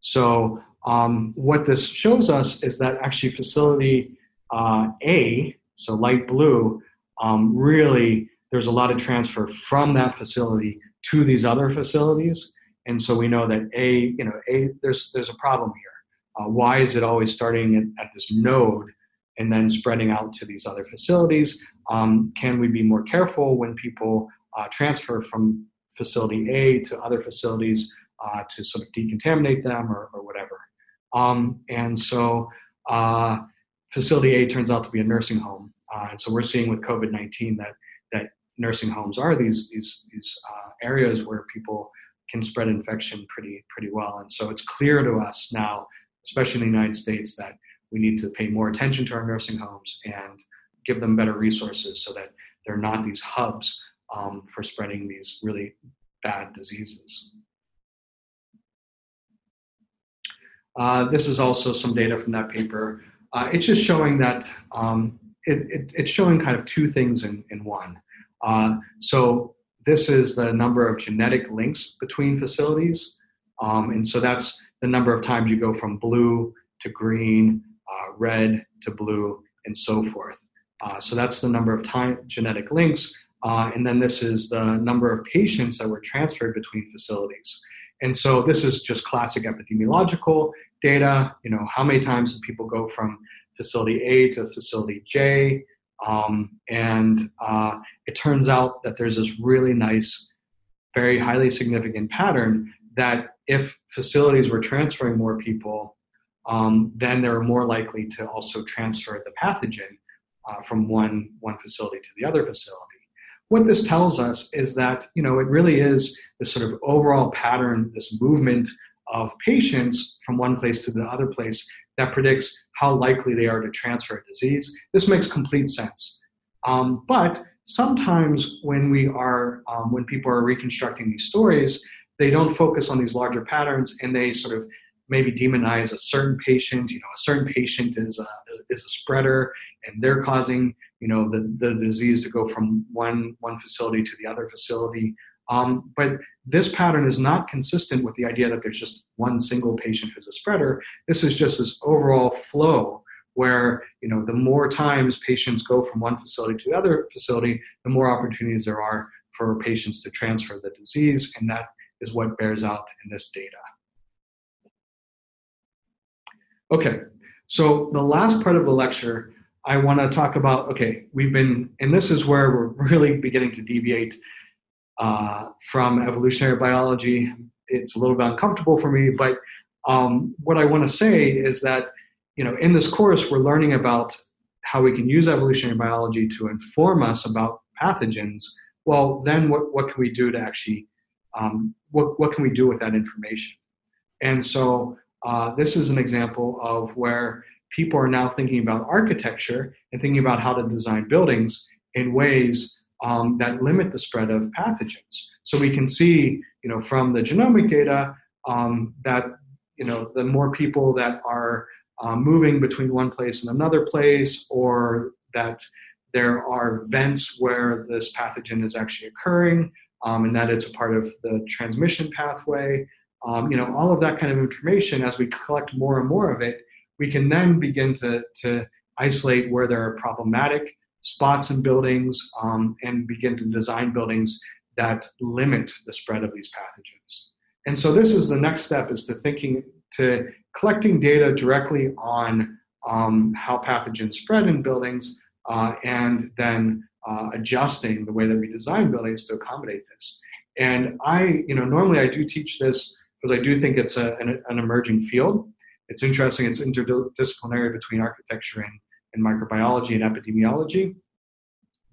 So, um, what this shows us is that actually facility uh, A, so light blue, um, really there's a lot of transfer from that facility to these other facilities, and so we know that A, you know, A, there's there's a problem here. Uh, why is it always starting at, at, this node and then spreading out to these other facilities? Um, can we be more careful when people uh, transfer from facility A to other facilities uh, to sort of decontaminate them or, or whatever. Um, and so uh, facility A turns out to be a nursing home. Uh, and so we're seeing with COVID 19 that, that nursing homes are these, these, these uh, areas where people can spread infection pretty, pretty well. And so it's clear to us now, especially in the United States, that we need to pay more attention to our nursing homes and give them better resources so that they're not these hubs um, for spreading these really bad diseases. Uh, this is also some data from that paper. Uh, it's just showing that um, it, it, it's showing kind of two things in, in one. Uh, so this is the number of genetic links between facilities. Um, and so that's the number of times you go from blue to green, uh, red to blue, and so forth. Uh, so that's the number of time, genetic links. Uh, and then this is the number of patients that were transferred between facilities. And so this is just classic epidemiological data. You know, how many times do people go from facility A to facility J? Um, and uh, it turns out that there's this really nice, very highly significant pattern that if facilities were transferring more people, um, then they're more likely to also transfer the pathogen uh, from one, one facility to the other facility. What this tells us is that you know it really is this sort of overall pattern, this movement of patients from one place to the other place that predicts how likely they are to transfer a disease. This makes complete sense. Um, but sometimes when we are um, when people are reconstructing these stories, they don't focus on these larger patterns and they sort of maybe demonize a certain patient. You know, a certain patient is a, is a spreader and they're causing you know the, the disease to go from one one facility to the other facility. Um, but this pattern is not consistent with the idea that there's just one single patient who's a spreader. This is just this overall flow where you know the more times patients go from one facility to the other facility, the more opportunities there are for patients to transfer the disease, and that is what bears out in this data. Okay, so the last part of the lecture, I want to talk about. Okay, we've been, and this is where we're (laughs) really beginning to deviate uh, from evolutionary biology. It's a little bit uncomfortable for me, but um, what I want to say is that you know in this course we're learning about how we can use evolutionary biology to inform us about pathogens. Well, then what, what can we do to actually um, what what can we do with that information? And so uh, this is an example of where people are now thinking about architecture and thinking about how to design buildings in ways um, that limit the spread of pathogens. So we can see, you know, from the genomic data um, that you know the more people that are um, moving between one place and another place, or that there are vents where this pathogen is actually occurring, um, and that it's a part of the transmission pathway. Um, you know, all of that kind of information. As we collect more and more of it, we can then begin to to isolate where there are problematic spots in buildings um, and begin to design buildings that limit the spread of these pathogens. And so this is the next step is to thinking to collecting data directly on um, how pathogens spread in buildings uh, and then uh, adjusting the way that we design buildings to accommodate this. And I, you know, normally I do teach this because I do think it's a, an, an emerging field. It's interesting. It's interdisciplinary between architecture and in microbiology and epidemiology.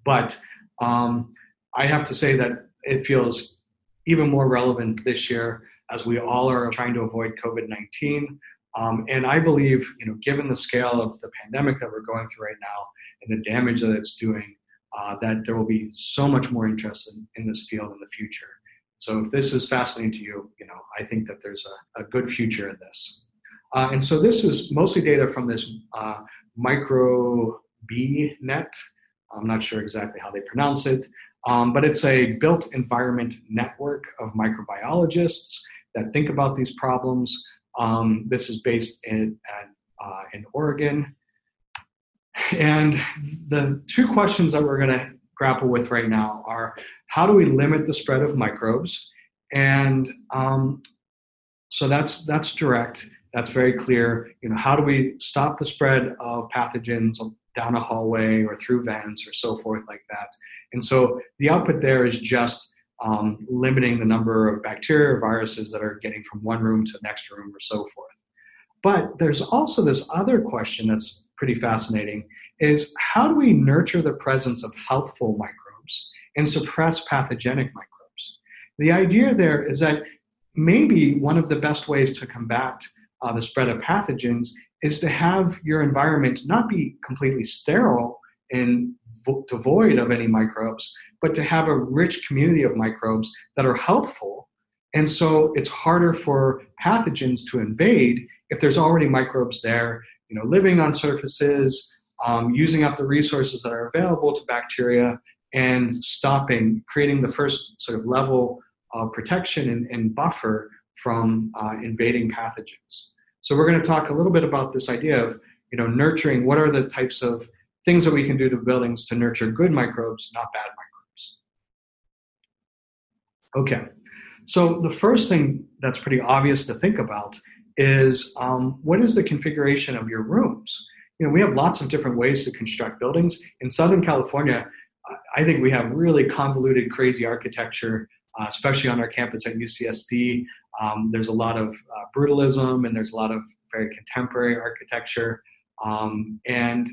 But um, I have to say that it feels even more relevant this year as we all are trying to avoid COVID 19. Um, and I believe, you know, given the scale of the pandemic that we're going through right now and the damage that it's doing, uh, that there will be so much more interest in, in, this field in the future. So if this is fascinating to you, you know, I think that there's a, a good future in this. Uh, and so this is mostly data from this uh, micro B net. I'm not sure exactly how they pronounce it, um, but it's a built environment network of microbiologists that think about these problems. Um, this is based in, uh, in Oregon. And the two questions that we're going to grapple with right now are how do we limit the spread of microbes? And um, so that's that's direct. That's very clear. You know, how do we stop the spread of pathogens down a hallway or through vents or so forth like that? And so the output there is just um, limiting the number of bacteria or viruses that are getting from one room to the next room or so forth. But there's also this other question that's pretty fascinating is how do we nurture the presence of healthful microbes and suppress pathogenic microbes? The idea there is that maybe one of the best ways to combat uh, the spread of pathogens is to have your environment not be completely sterile and vo- devoid of any microbes, but to have a rich community of microbes that are healthful. And so it's harder for pathogens to invade if there's already microbes there, you know, living on surfaces, um, using up the resources that are available to bacteria, and stopping, creating the first sort of level of protection and, and buffer from uh, invading pathogens. So we're going to talk a little bit about this idea of you know nurturing. What are the types of things that we can do to buildings to nurture good microbes, not bad microbes? Okay, so the first thing that's pretty obvious to think about is um, what is the configuration of your rooms? You know, we have lots of different ways to construct buildings. In Southern California, I think we have really convoluted, crazy architecture, uh, especially on our campus at UCSD. Um, there's a lot of uh, brutalism and there's a lot of very contemporary architecture. Um, and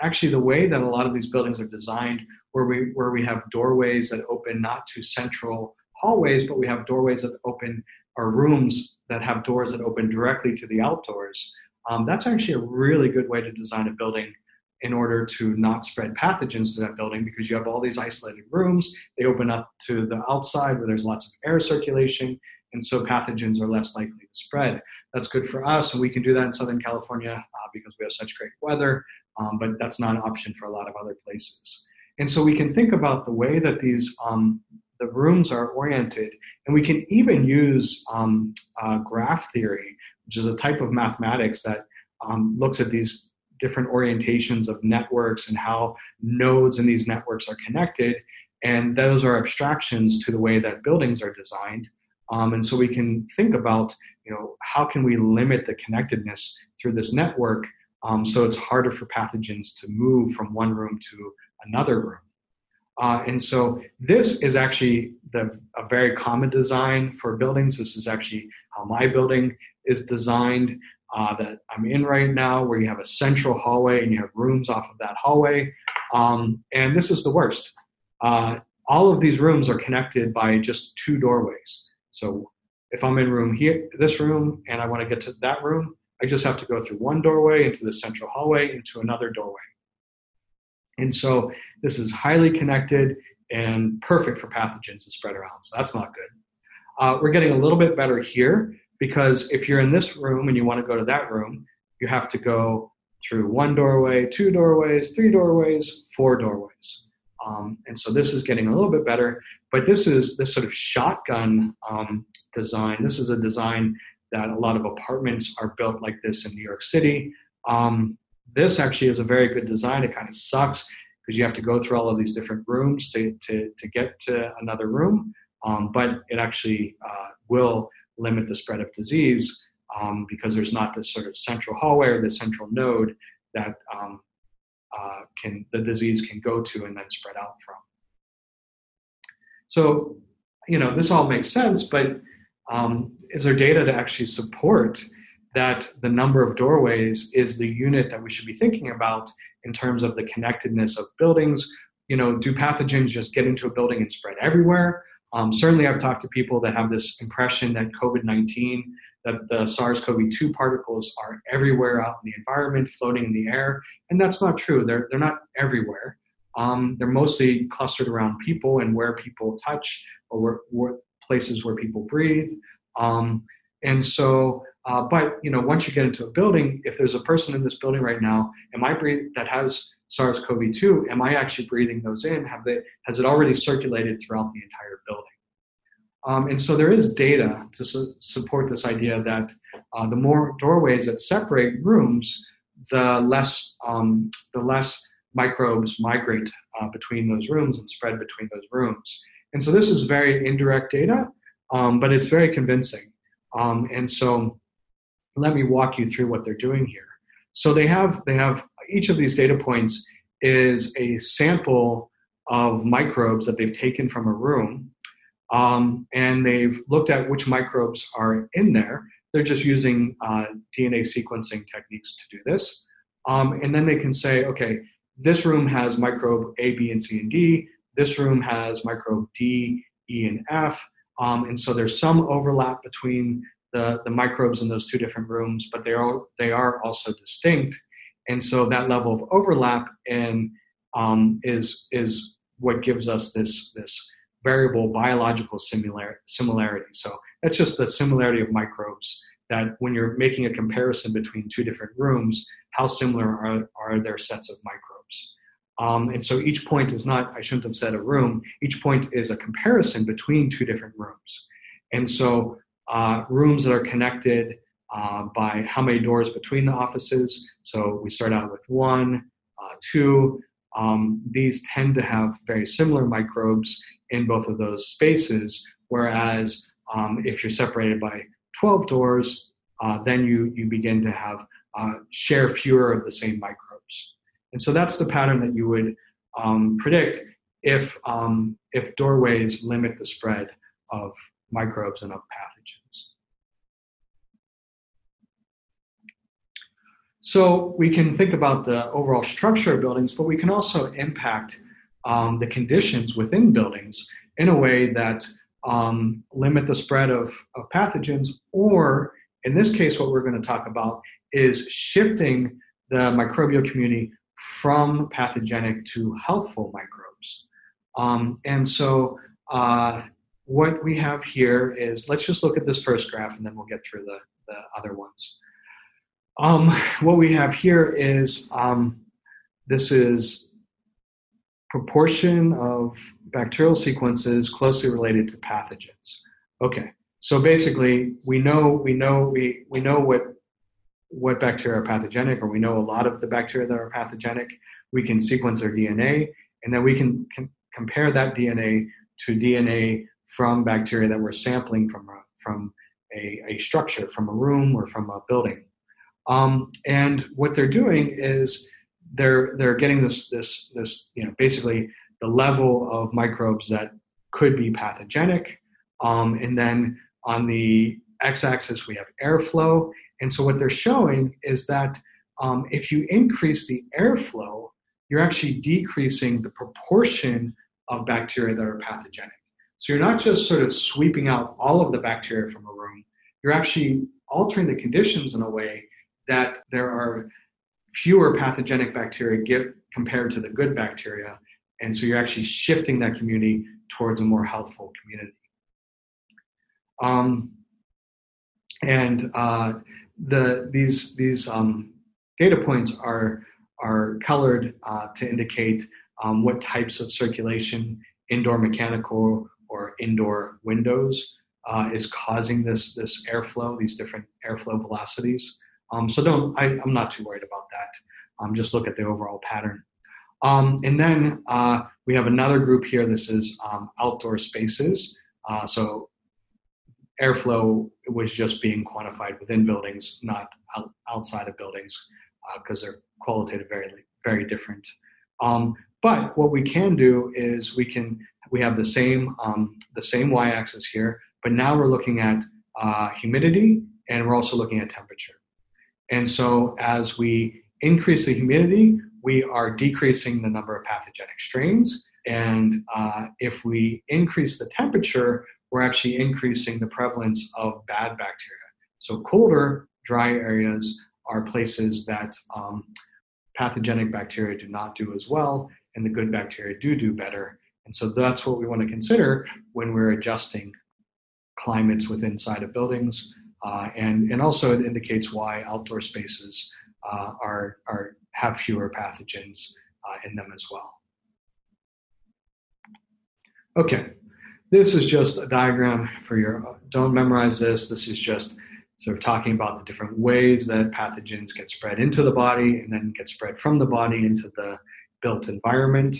actually, the way that a lot of these buildings are designed, where we where we have doorways that open not to central hallways, but we have doorways that open or rooms that have doors that open directly to the outdoors. Um, that's actually a really good way to design a building in order to not spread pathogens to that building because you have all these isolated rooms. They open up to the outside where there's lots of air circulation and so pathogens are less likely to spread. That's good for us, and we can do that in Southern California uh, because we have such great weather, um, but that's not an option for a lot of other places. And so we can think about the way that these um, the rooms are oriented, and we can even use um, uh, graph theory, which is a type of mathematics that um, looks at these different orientations of networks and how nodes in these networks are connected. And those are abstractions to the way that buildings are designed. Um, and so we can think about, you know, how can we limit the connectedness through this network um, so it's harder for pathogens to move from one room to another room. Uh, and so this is actually the, a very common design for buildings. This is actually how my building is designed uh, that I'm in right now, where you have a central hallway and you have rooms off of that hallway. Um, and this is the worst. Uh, all of these rooms are connected by just two doorways. So if I'm in room here, this room, and I want to get to that room, I just have to go through one doorway into the central hallway into another doorway. And so this is highly connected and perfect for pathogens to spread around. So that's not good. Uh, we're getting a little bit better here because if you're in this room and you want to go to that room, you have to go through one doorway, two doorways, three doorways, four doorways. Um, and so this is getting a little bit better, but this is this sort of shotgun um, design. This is a design that a lot of apartments are built like this in New York City. Um, this actually is a very good design. It kind of sucks because you have to go through all of these different rooms to, to, to get to another room, um, but it actually uh, will limit the spread of disease um, because there's not this sort of central hallway or this central node that um, uh, can the disease can go to and then spread out from. So, you know, this all makes sense, but um, is there data to actually support that the number of doorways is the unit that we should be thinking about in terms of the connectedness of buildings? You know, do pathogens just get into a building and spread everywhere? Um, certainly, I've talked to people that have this impression that COVID 19 that the SARS-CoV-2 particles are everywhere out in the environment, floating in the air, and that's not true. They're they're not everywhere. Um, they're mostly clustered around people and where people touch or where, where places where people breathe. Um, and so, uh, but you know, once you get into a building, if there's a person in this building right now, am I breathe that has SARS-CoV-2? Am I actually breathing those in? Have they has it already circulated throughout the entire building? Um, and so there is data to su- support this idea that uh, the more doorways that separate rooms, the less um, the less microbes migrate uh, between those rooms and spread between those rooms. And so this is very indirect data, um, but it's very convincing. Um, and so let me walk you through what they're doing here. So they have they have each of these data points is a sample of microbes that they've taken from a room Um, and they've looked at which microbes are in there. They're just using uh, DNA sequencing techniques to do this. Um, and then they can say, okay, this room has microbe A, B, and C, and D. This room has microbe D, E, and F. Um, and so there's some overlap between the, the microbes in those two different rooms, but they are, they are also distinct. And so that level of overlap and um, is, is what gives us this, this variable biological similar, similarity. So that's just the similarity of microbes that when you're making a comparison between two different rooms, how similar are, are their sets of microbes? Um, and so each point is not, I shouldn't have said a room, each point is a comparison between two different rooms. And so uh, rooms that are connected uh, by how many doors between the offices. So we start out with one, uh, two. Um, these tend to have very similar microbes in both of those spaces, whereas um, if you're separated by 12 doors, uh, then you, you begin to have uh, share fewer of the same microbes. And so that's the pattern that you would um, predict if, um, if doorways limit the spread of microbes and of pathogens. So we can think about the overall structure of buildings, but we can also impact um, the conditions within buildings in a way that um, limit the spread of, of pathogens, or in this case, what we're going to talk about is shifting the microbial community from pathogenic to healthful microbes. Um, and so, uh, what we have here is let's just look at this first graph and then we'll get through the, the other ones. Um, what we have here is um, this is proportion of bacterial sequences closely related to pathogens. Okay, so basically, we know we know we we know what what bacteria are pathogenic, or we know a lot of the bacteria that are pathogenic. We can sequence their DNA, and then we can, compare that DNA to DNA from bacteria that we're sampling from a, from a, a structure, from a room, or from a building. Um, and what they're doing is they're they're getting this this this you know basically the level of microbes that could be pathogenic, um, and then on the x-axis we have airflow. And so what they're showing is that um, if you increase the airflow, you're actually decreasing the proportion of bacteria that are pathogenic. So you're not just sort of sweeping out all of the bacteria from a room, you're actually altering the conditions in a way that there are fewer pathogenic bacteria get compared to the good bacteria. And so you're actually shifting that community towards a more healthful community. Um, and uh, the, these, these um, data points are, are colored uh, to indicate um, what types of circulation, indoor mechanical or indoor windows, uh, is causing this, this airflow, these different airflow velocities. Um, so don't, I, am not too worried about that. Um, just look at the overall pattern. Um, and then uh, we have another group here. This is um, outdoor spaces. Uh, so airflow was just being quantified within buildings, not out, outside of buildings, because uh, they're qualitative very, very different. Um, but what we can do is we can we have the same um, the same y-axis here, but now we're looking at uh, humidity and we're also looking at temperature. And so as we increase the humidity, we are decreasing the number of pathogenic strains. And uh, if we increase the temperature, we're actually increasing the prevalence of bad bacteria. So colder, dry areas are places that um, pathogenic bacteria do not do as well, and the good bacteria do do better. And so that's what we want to consider when we're adjusting climates within inside of buildings uh, and, and also it indicates why outdoor spaces uh, are, are, have fewer pathogens uh, in them as well. Okay, this is just a diagram for your, don't memorize this, this is just sort of talking about the different ways that pathogens get spread into the body and then get spread from the body into the built environment.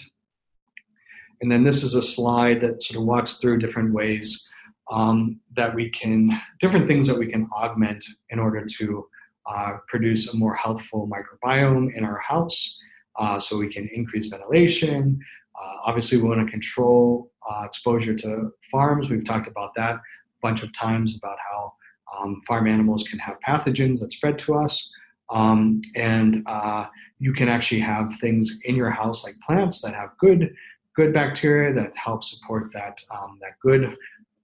And then this is a slide that sort of walks through different ways um, that we can, different things that we can augment in order to uh, produce a more healthful microbiome in our house. Uh, so we can increase ventilation. Uh, obviously, we want to control uh, exposure to farms. We've talked about that a bunch of times about how um, farm animals can have pathogens that spread to us. Um, and uh, you can actually have things in your house like plants that have good good bacteria that help support that um, that good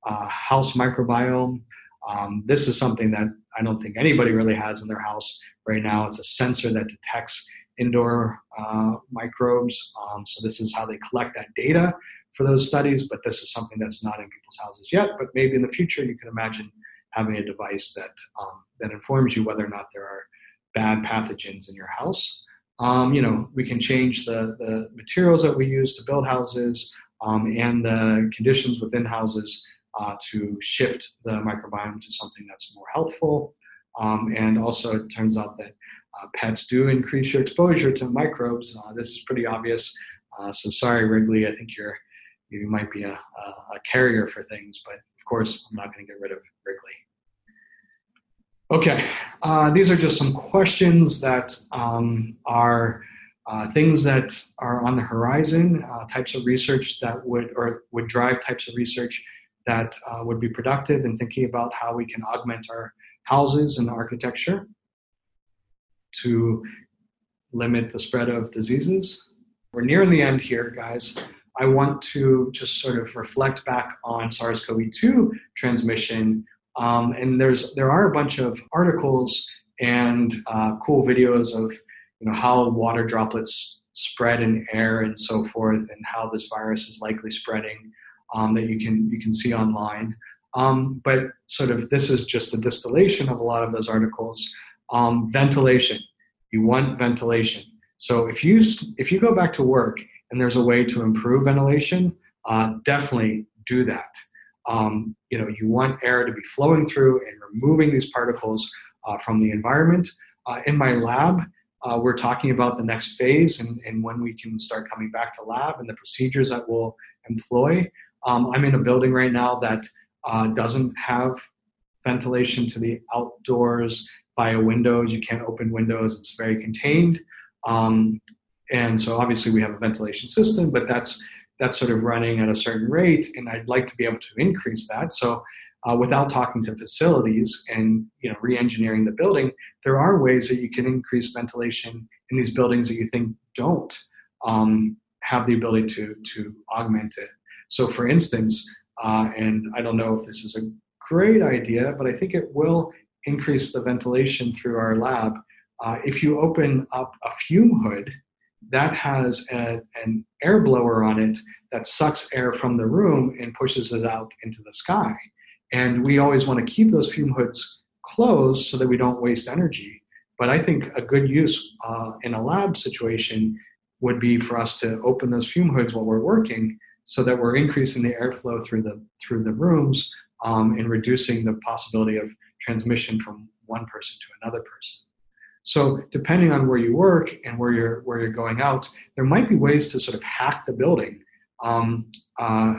uh, house microbiome. Um, this is something that I don't think anybody really has in their house right now. It's a sensor that detects indoor uh, microbes. Um, so this is how they collect that data for those studies. But this is something that's not in people's houses yet. But maybe in the future, you can imagine having a device that um, that informs you whether or not there are bad pathogens in your house. Um, you know, we can change the, the materials that we use to build houses um, and the conditions within houses uh, to shift the microbiome to something that's more healthful. Um, and also, it turns out that uh, pets do increase your exposure to microbes. Uh, this is pretty obvious. Uh, so, sorry, Wrigley, I think you're you might be a, a, carrier for things, but of course, I'm not going to get rid of Wrigley. Okay, uh, these are just some questions that um, are uh, things that are on the horizon, uh, types of research that would or would drive types of research that uh, would be productive in thinking about how we can augment our houses and architecture to limit the spread of diseases. We're nearing the end here, guys. I want to just sort of reflect back on SARS-CoV-2 transmission um, and there's there are a bunch of articles and uh, cool videos of you know how water droplets spread in air and so forth, and how this virus is likely spreading um, that you can you can see online. Um, but sort of this is just a distillation of a lot of those articles. Um, ventilation, you want ventilation. So if you if you go back to work and there's a way to improve ventilation, uh, definitely do that. Um, you know, you want air to be flowing through and removing these particles uh, from the environment. Uh, in my lab, uh, we're talking about the next phase and, and, when we can start coming back to lab and the procedures that we'll employ. Um, I'm in a building right now that uh, doesn't have ventilation to the outdoors via windows. You can't open windows, it's very contained. Um, and so obviously we have a ventilation system, but that's that's sort of running at a certain rate, and I'd like to be able to increase that. So, uh, without talking to facilities and you know re-engineering the building, there are ways that you can increase ventilation in these buildings that you think don't um, have the ability to to augment it. So, for instance, uh, and I don't know if this is a great idea, but I think it will increase the ventilation through our lab. Uh, if you open up a fume hood that has a, an air blower on it that sucks air from the room and pushes it out into the sky. And we always want to keep those fume hoods closed so that we don't waste energy. But I think a good use uh, in a lab situation would be for us to open those fume hoods while we're working so that we're increasing the airflow through the through the rooms um, and reducing the possibility of transmission from one person to another person. So depending on where you work and where you're where you're going out, there might be ways to sort of hack the building um, uh,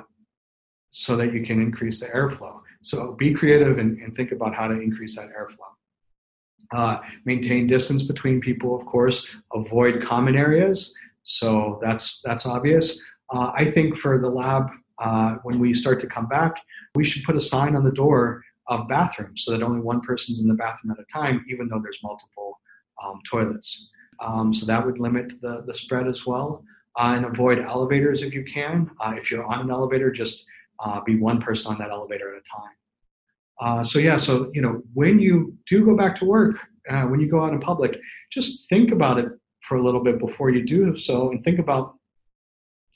so that you can increase the airflow. So be creative and, and think about how to increase that airflow. Uh, maintain distance between people, of course. Avoid common areas. So that's that's obvious. Uh, I think for the lab, uh, when we start to come back, we should put a sign on the door of bathrooms so that only one person's in the bathroom at a time, even though there's multiple um, toilets. Um, so that would limit the, the spread as well. Uh, and avoid elevators if you can. Uh, if you're on an elevator, just uh, be one person on that elevator at a time. Uh, so yeah, so you know when you do go back to work, when you go out in public, just think about it for a little bit before you do so, and think about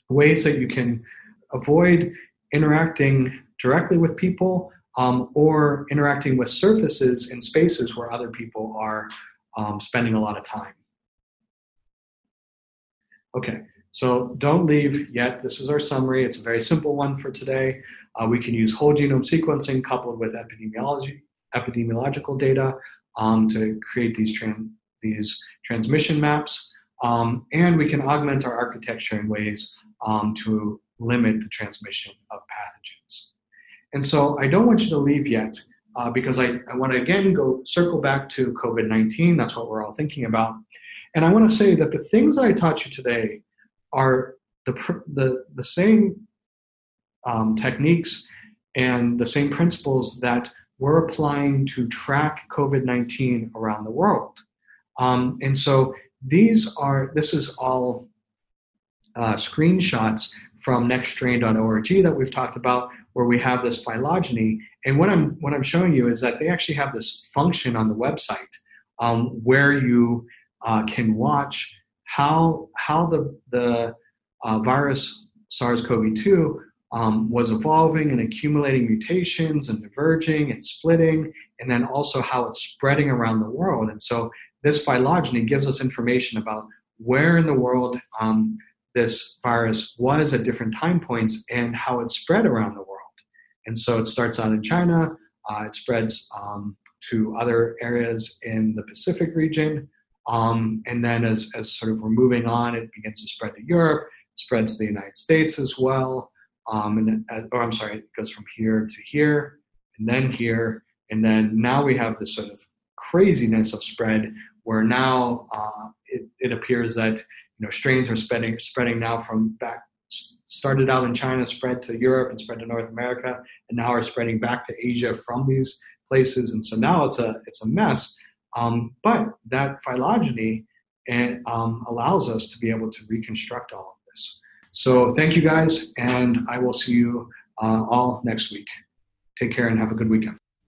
ways that you can avoid interacting directly with people um, or interacting with surfaces and spaces where other people are um, spending a lot of time. Okay, so don't leave yet. This is our summary. It's a very simple one for today. Uh, we can use whole genome sequencing coupled with epidemiology, epidemiological data um, to create these, tran- these transmission maps. Um, and we can augment our architecture in ways um, to limit the transmission of pathogens. And so I don't want you to leave yet uh, because I, I want to again go circle back to COVID 19. That's what we're all thinking about. And I want to say that the things that I taught you today are the, the, the same um, techniques and the same principles that we're applying to track COVID 19 around the world. Um, and so these are, this is all uh, screenshots from nextstrain.org that we've talked about where we have this phylogeny. And what I'm, what I'm showing you is that they actually have this function on the website um, where you uh, can watch how, how the, the uh, virus SARS-CoV-2 um, was evolving and accumulating mutations and diverging and splitting, and then also how it's spreading around the world. And so this phylogeny gives us information about where in the world um, this virus was at different time points and how it spread around the world. And so it starts out in China, uh, it spreads um, to other areas in the Pacific region. Um, and then as, as sort of we're moving on, it begins to spread to Europe, spreads to the United States as well. Um, and uh, or I'm sorry, it goes from here to here, and then here, and then now we have this sort of craziness of spread where now uh, it, it appears that you know strains are spreading spreading now from back started out in China, spread to Europe, and spread to North America, and now are spreading back to Asia from these places. And so now it's a it's a mess. Um, but that phylogeny and, um, allows us to be able to reconstruct all of this. So thank you guys, and I will see you uh, all next week. Take care and have a good weekend.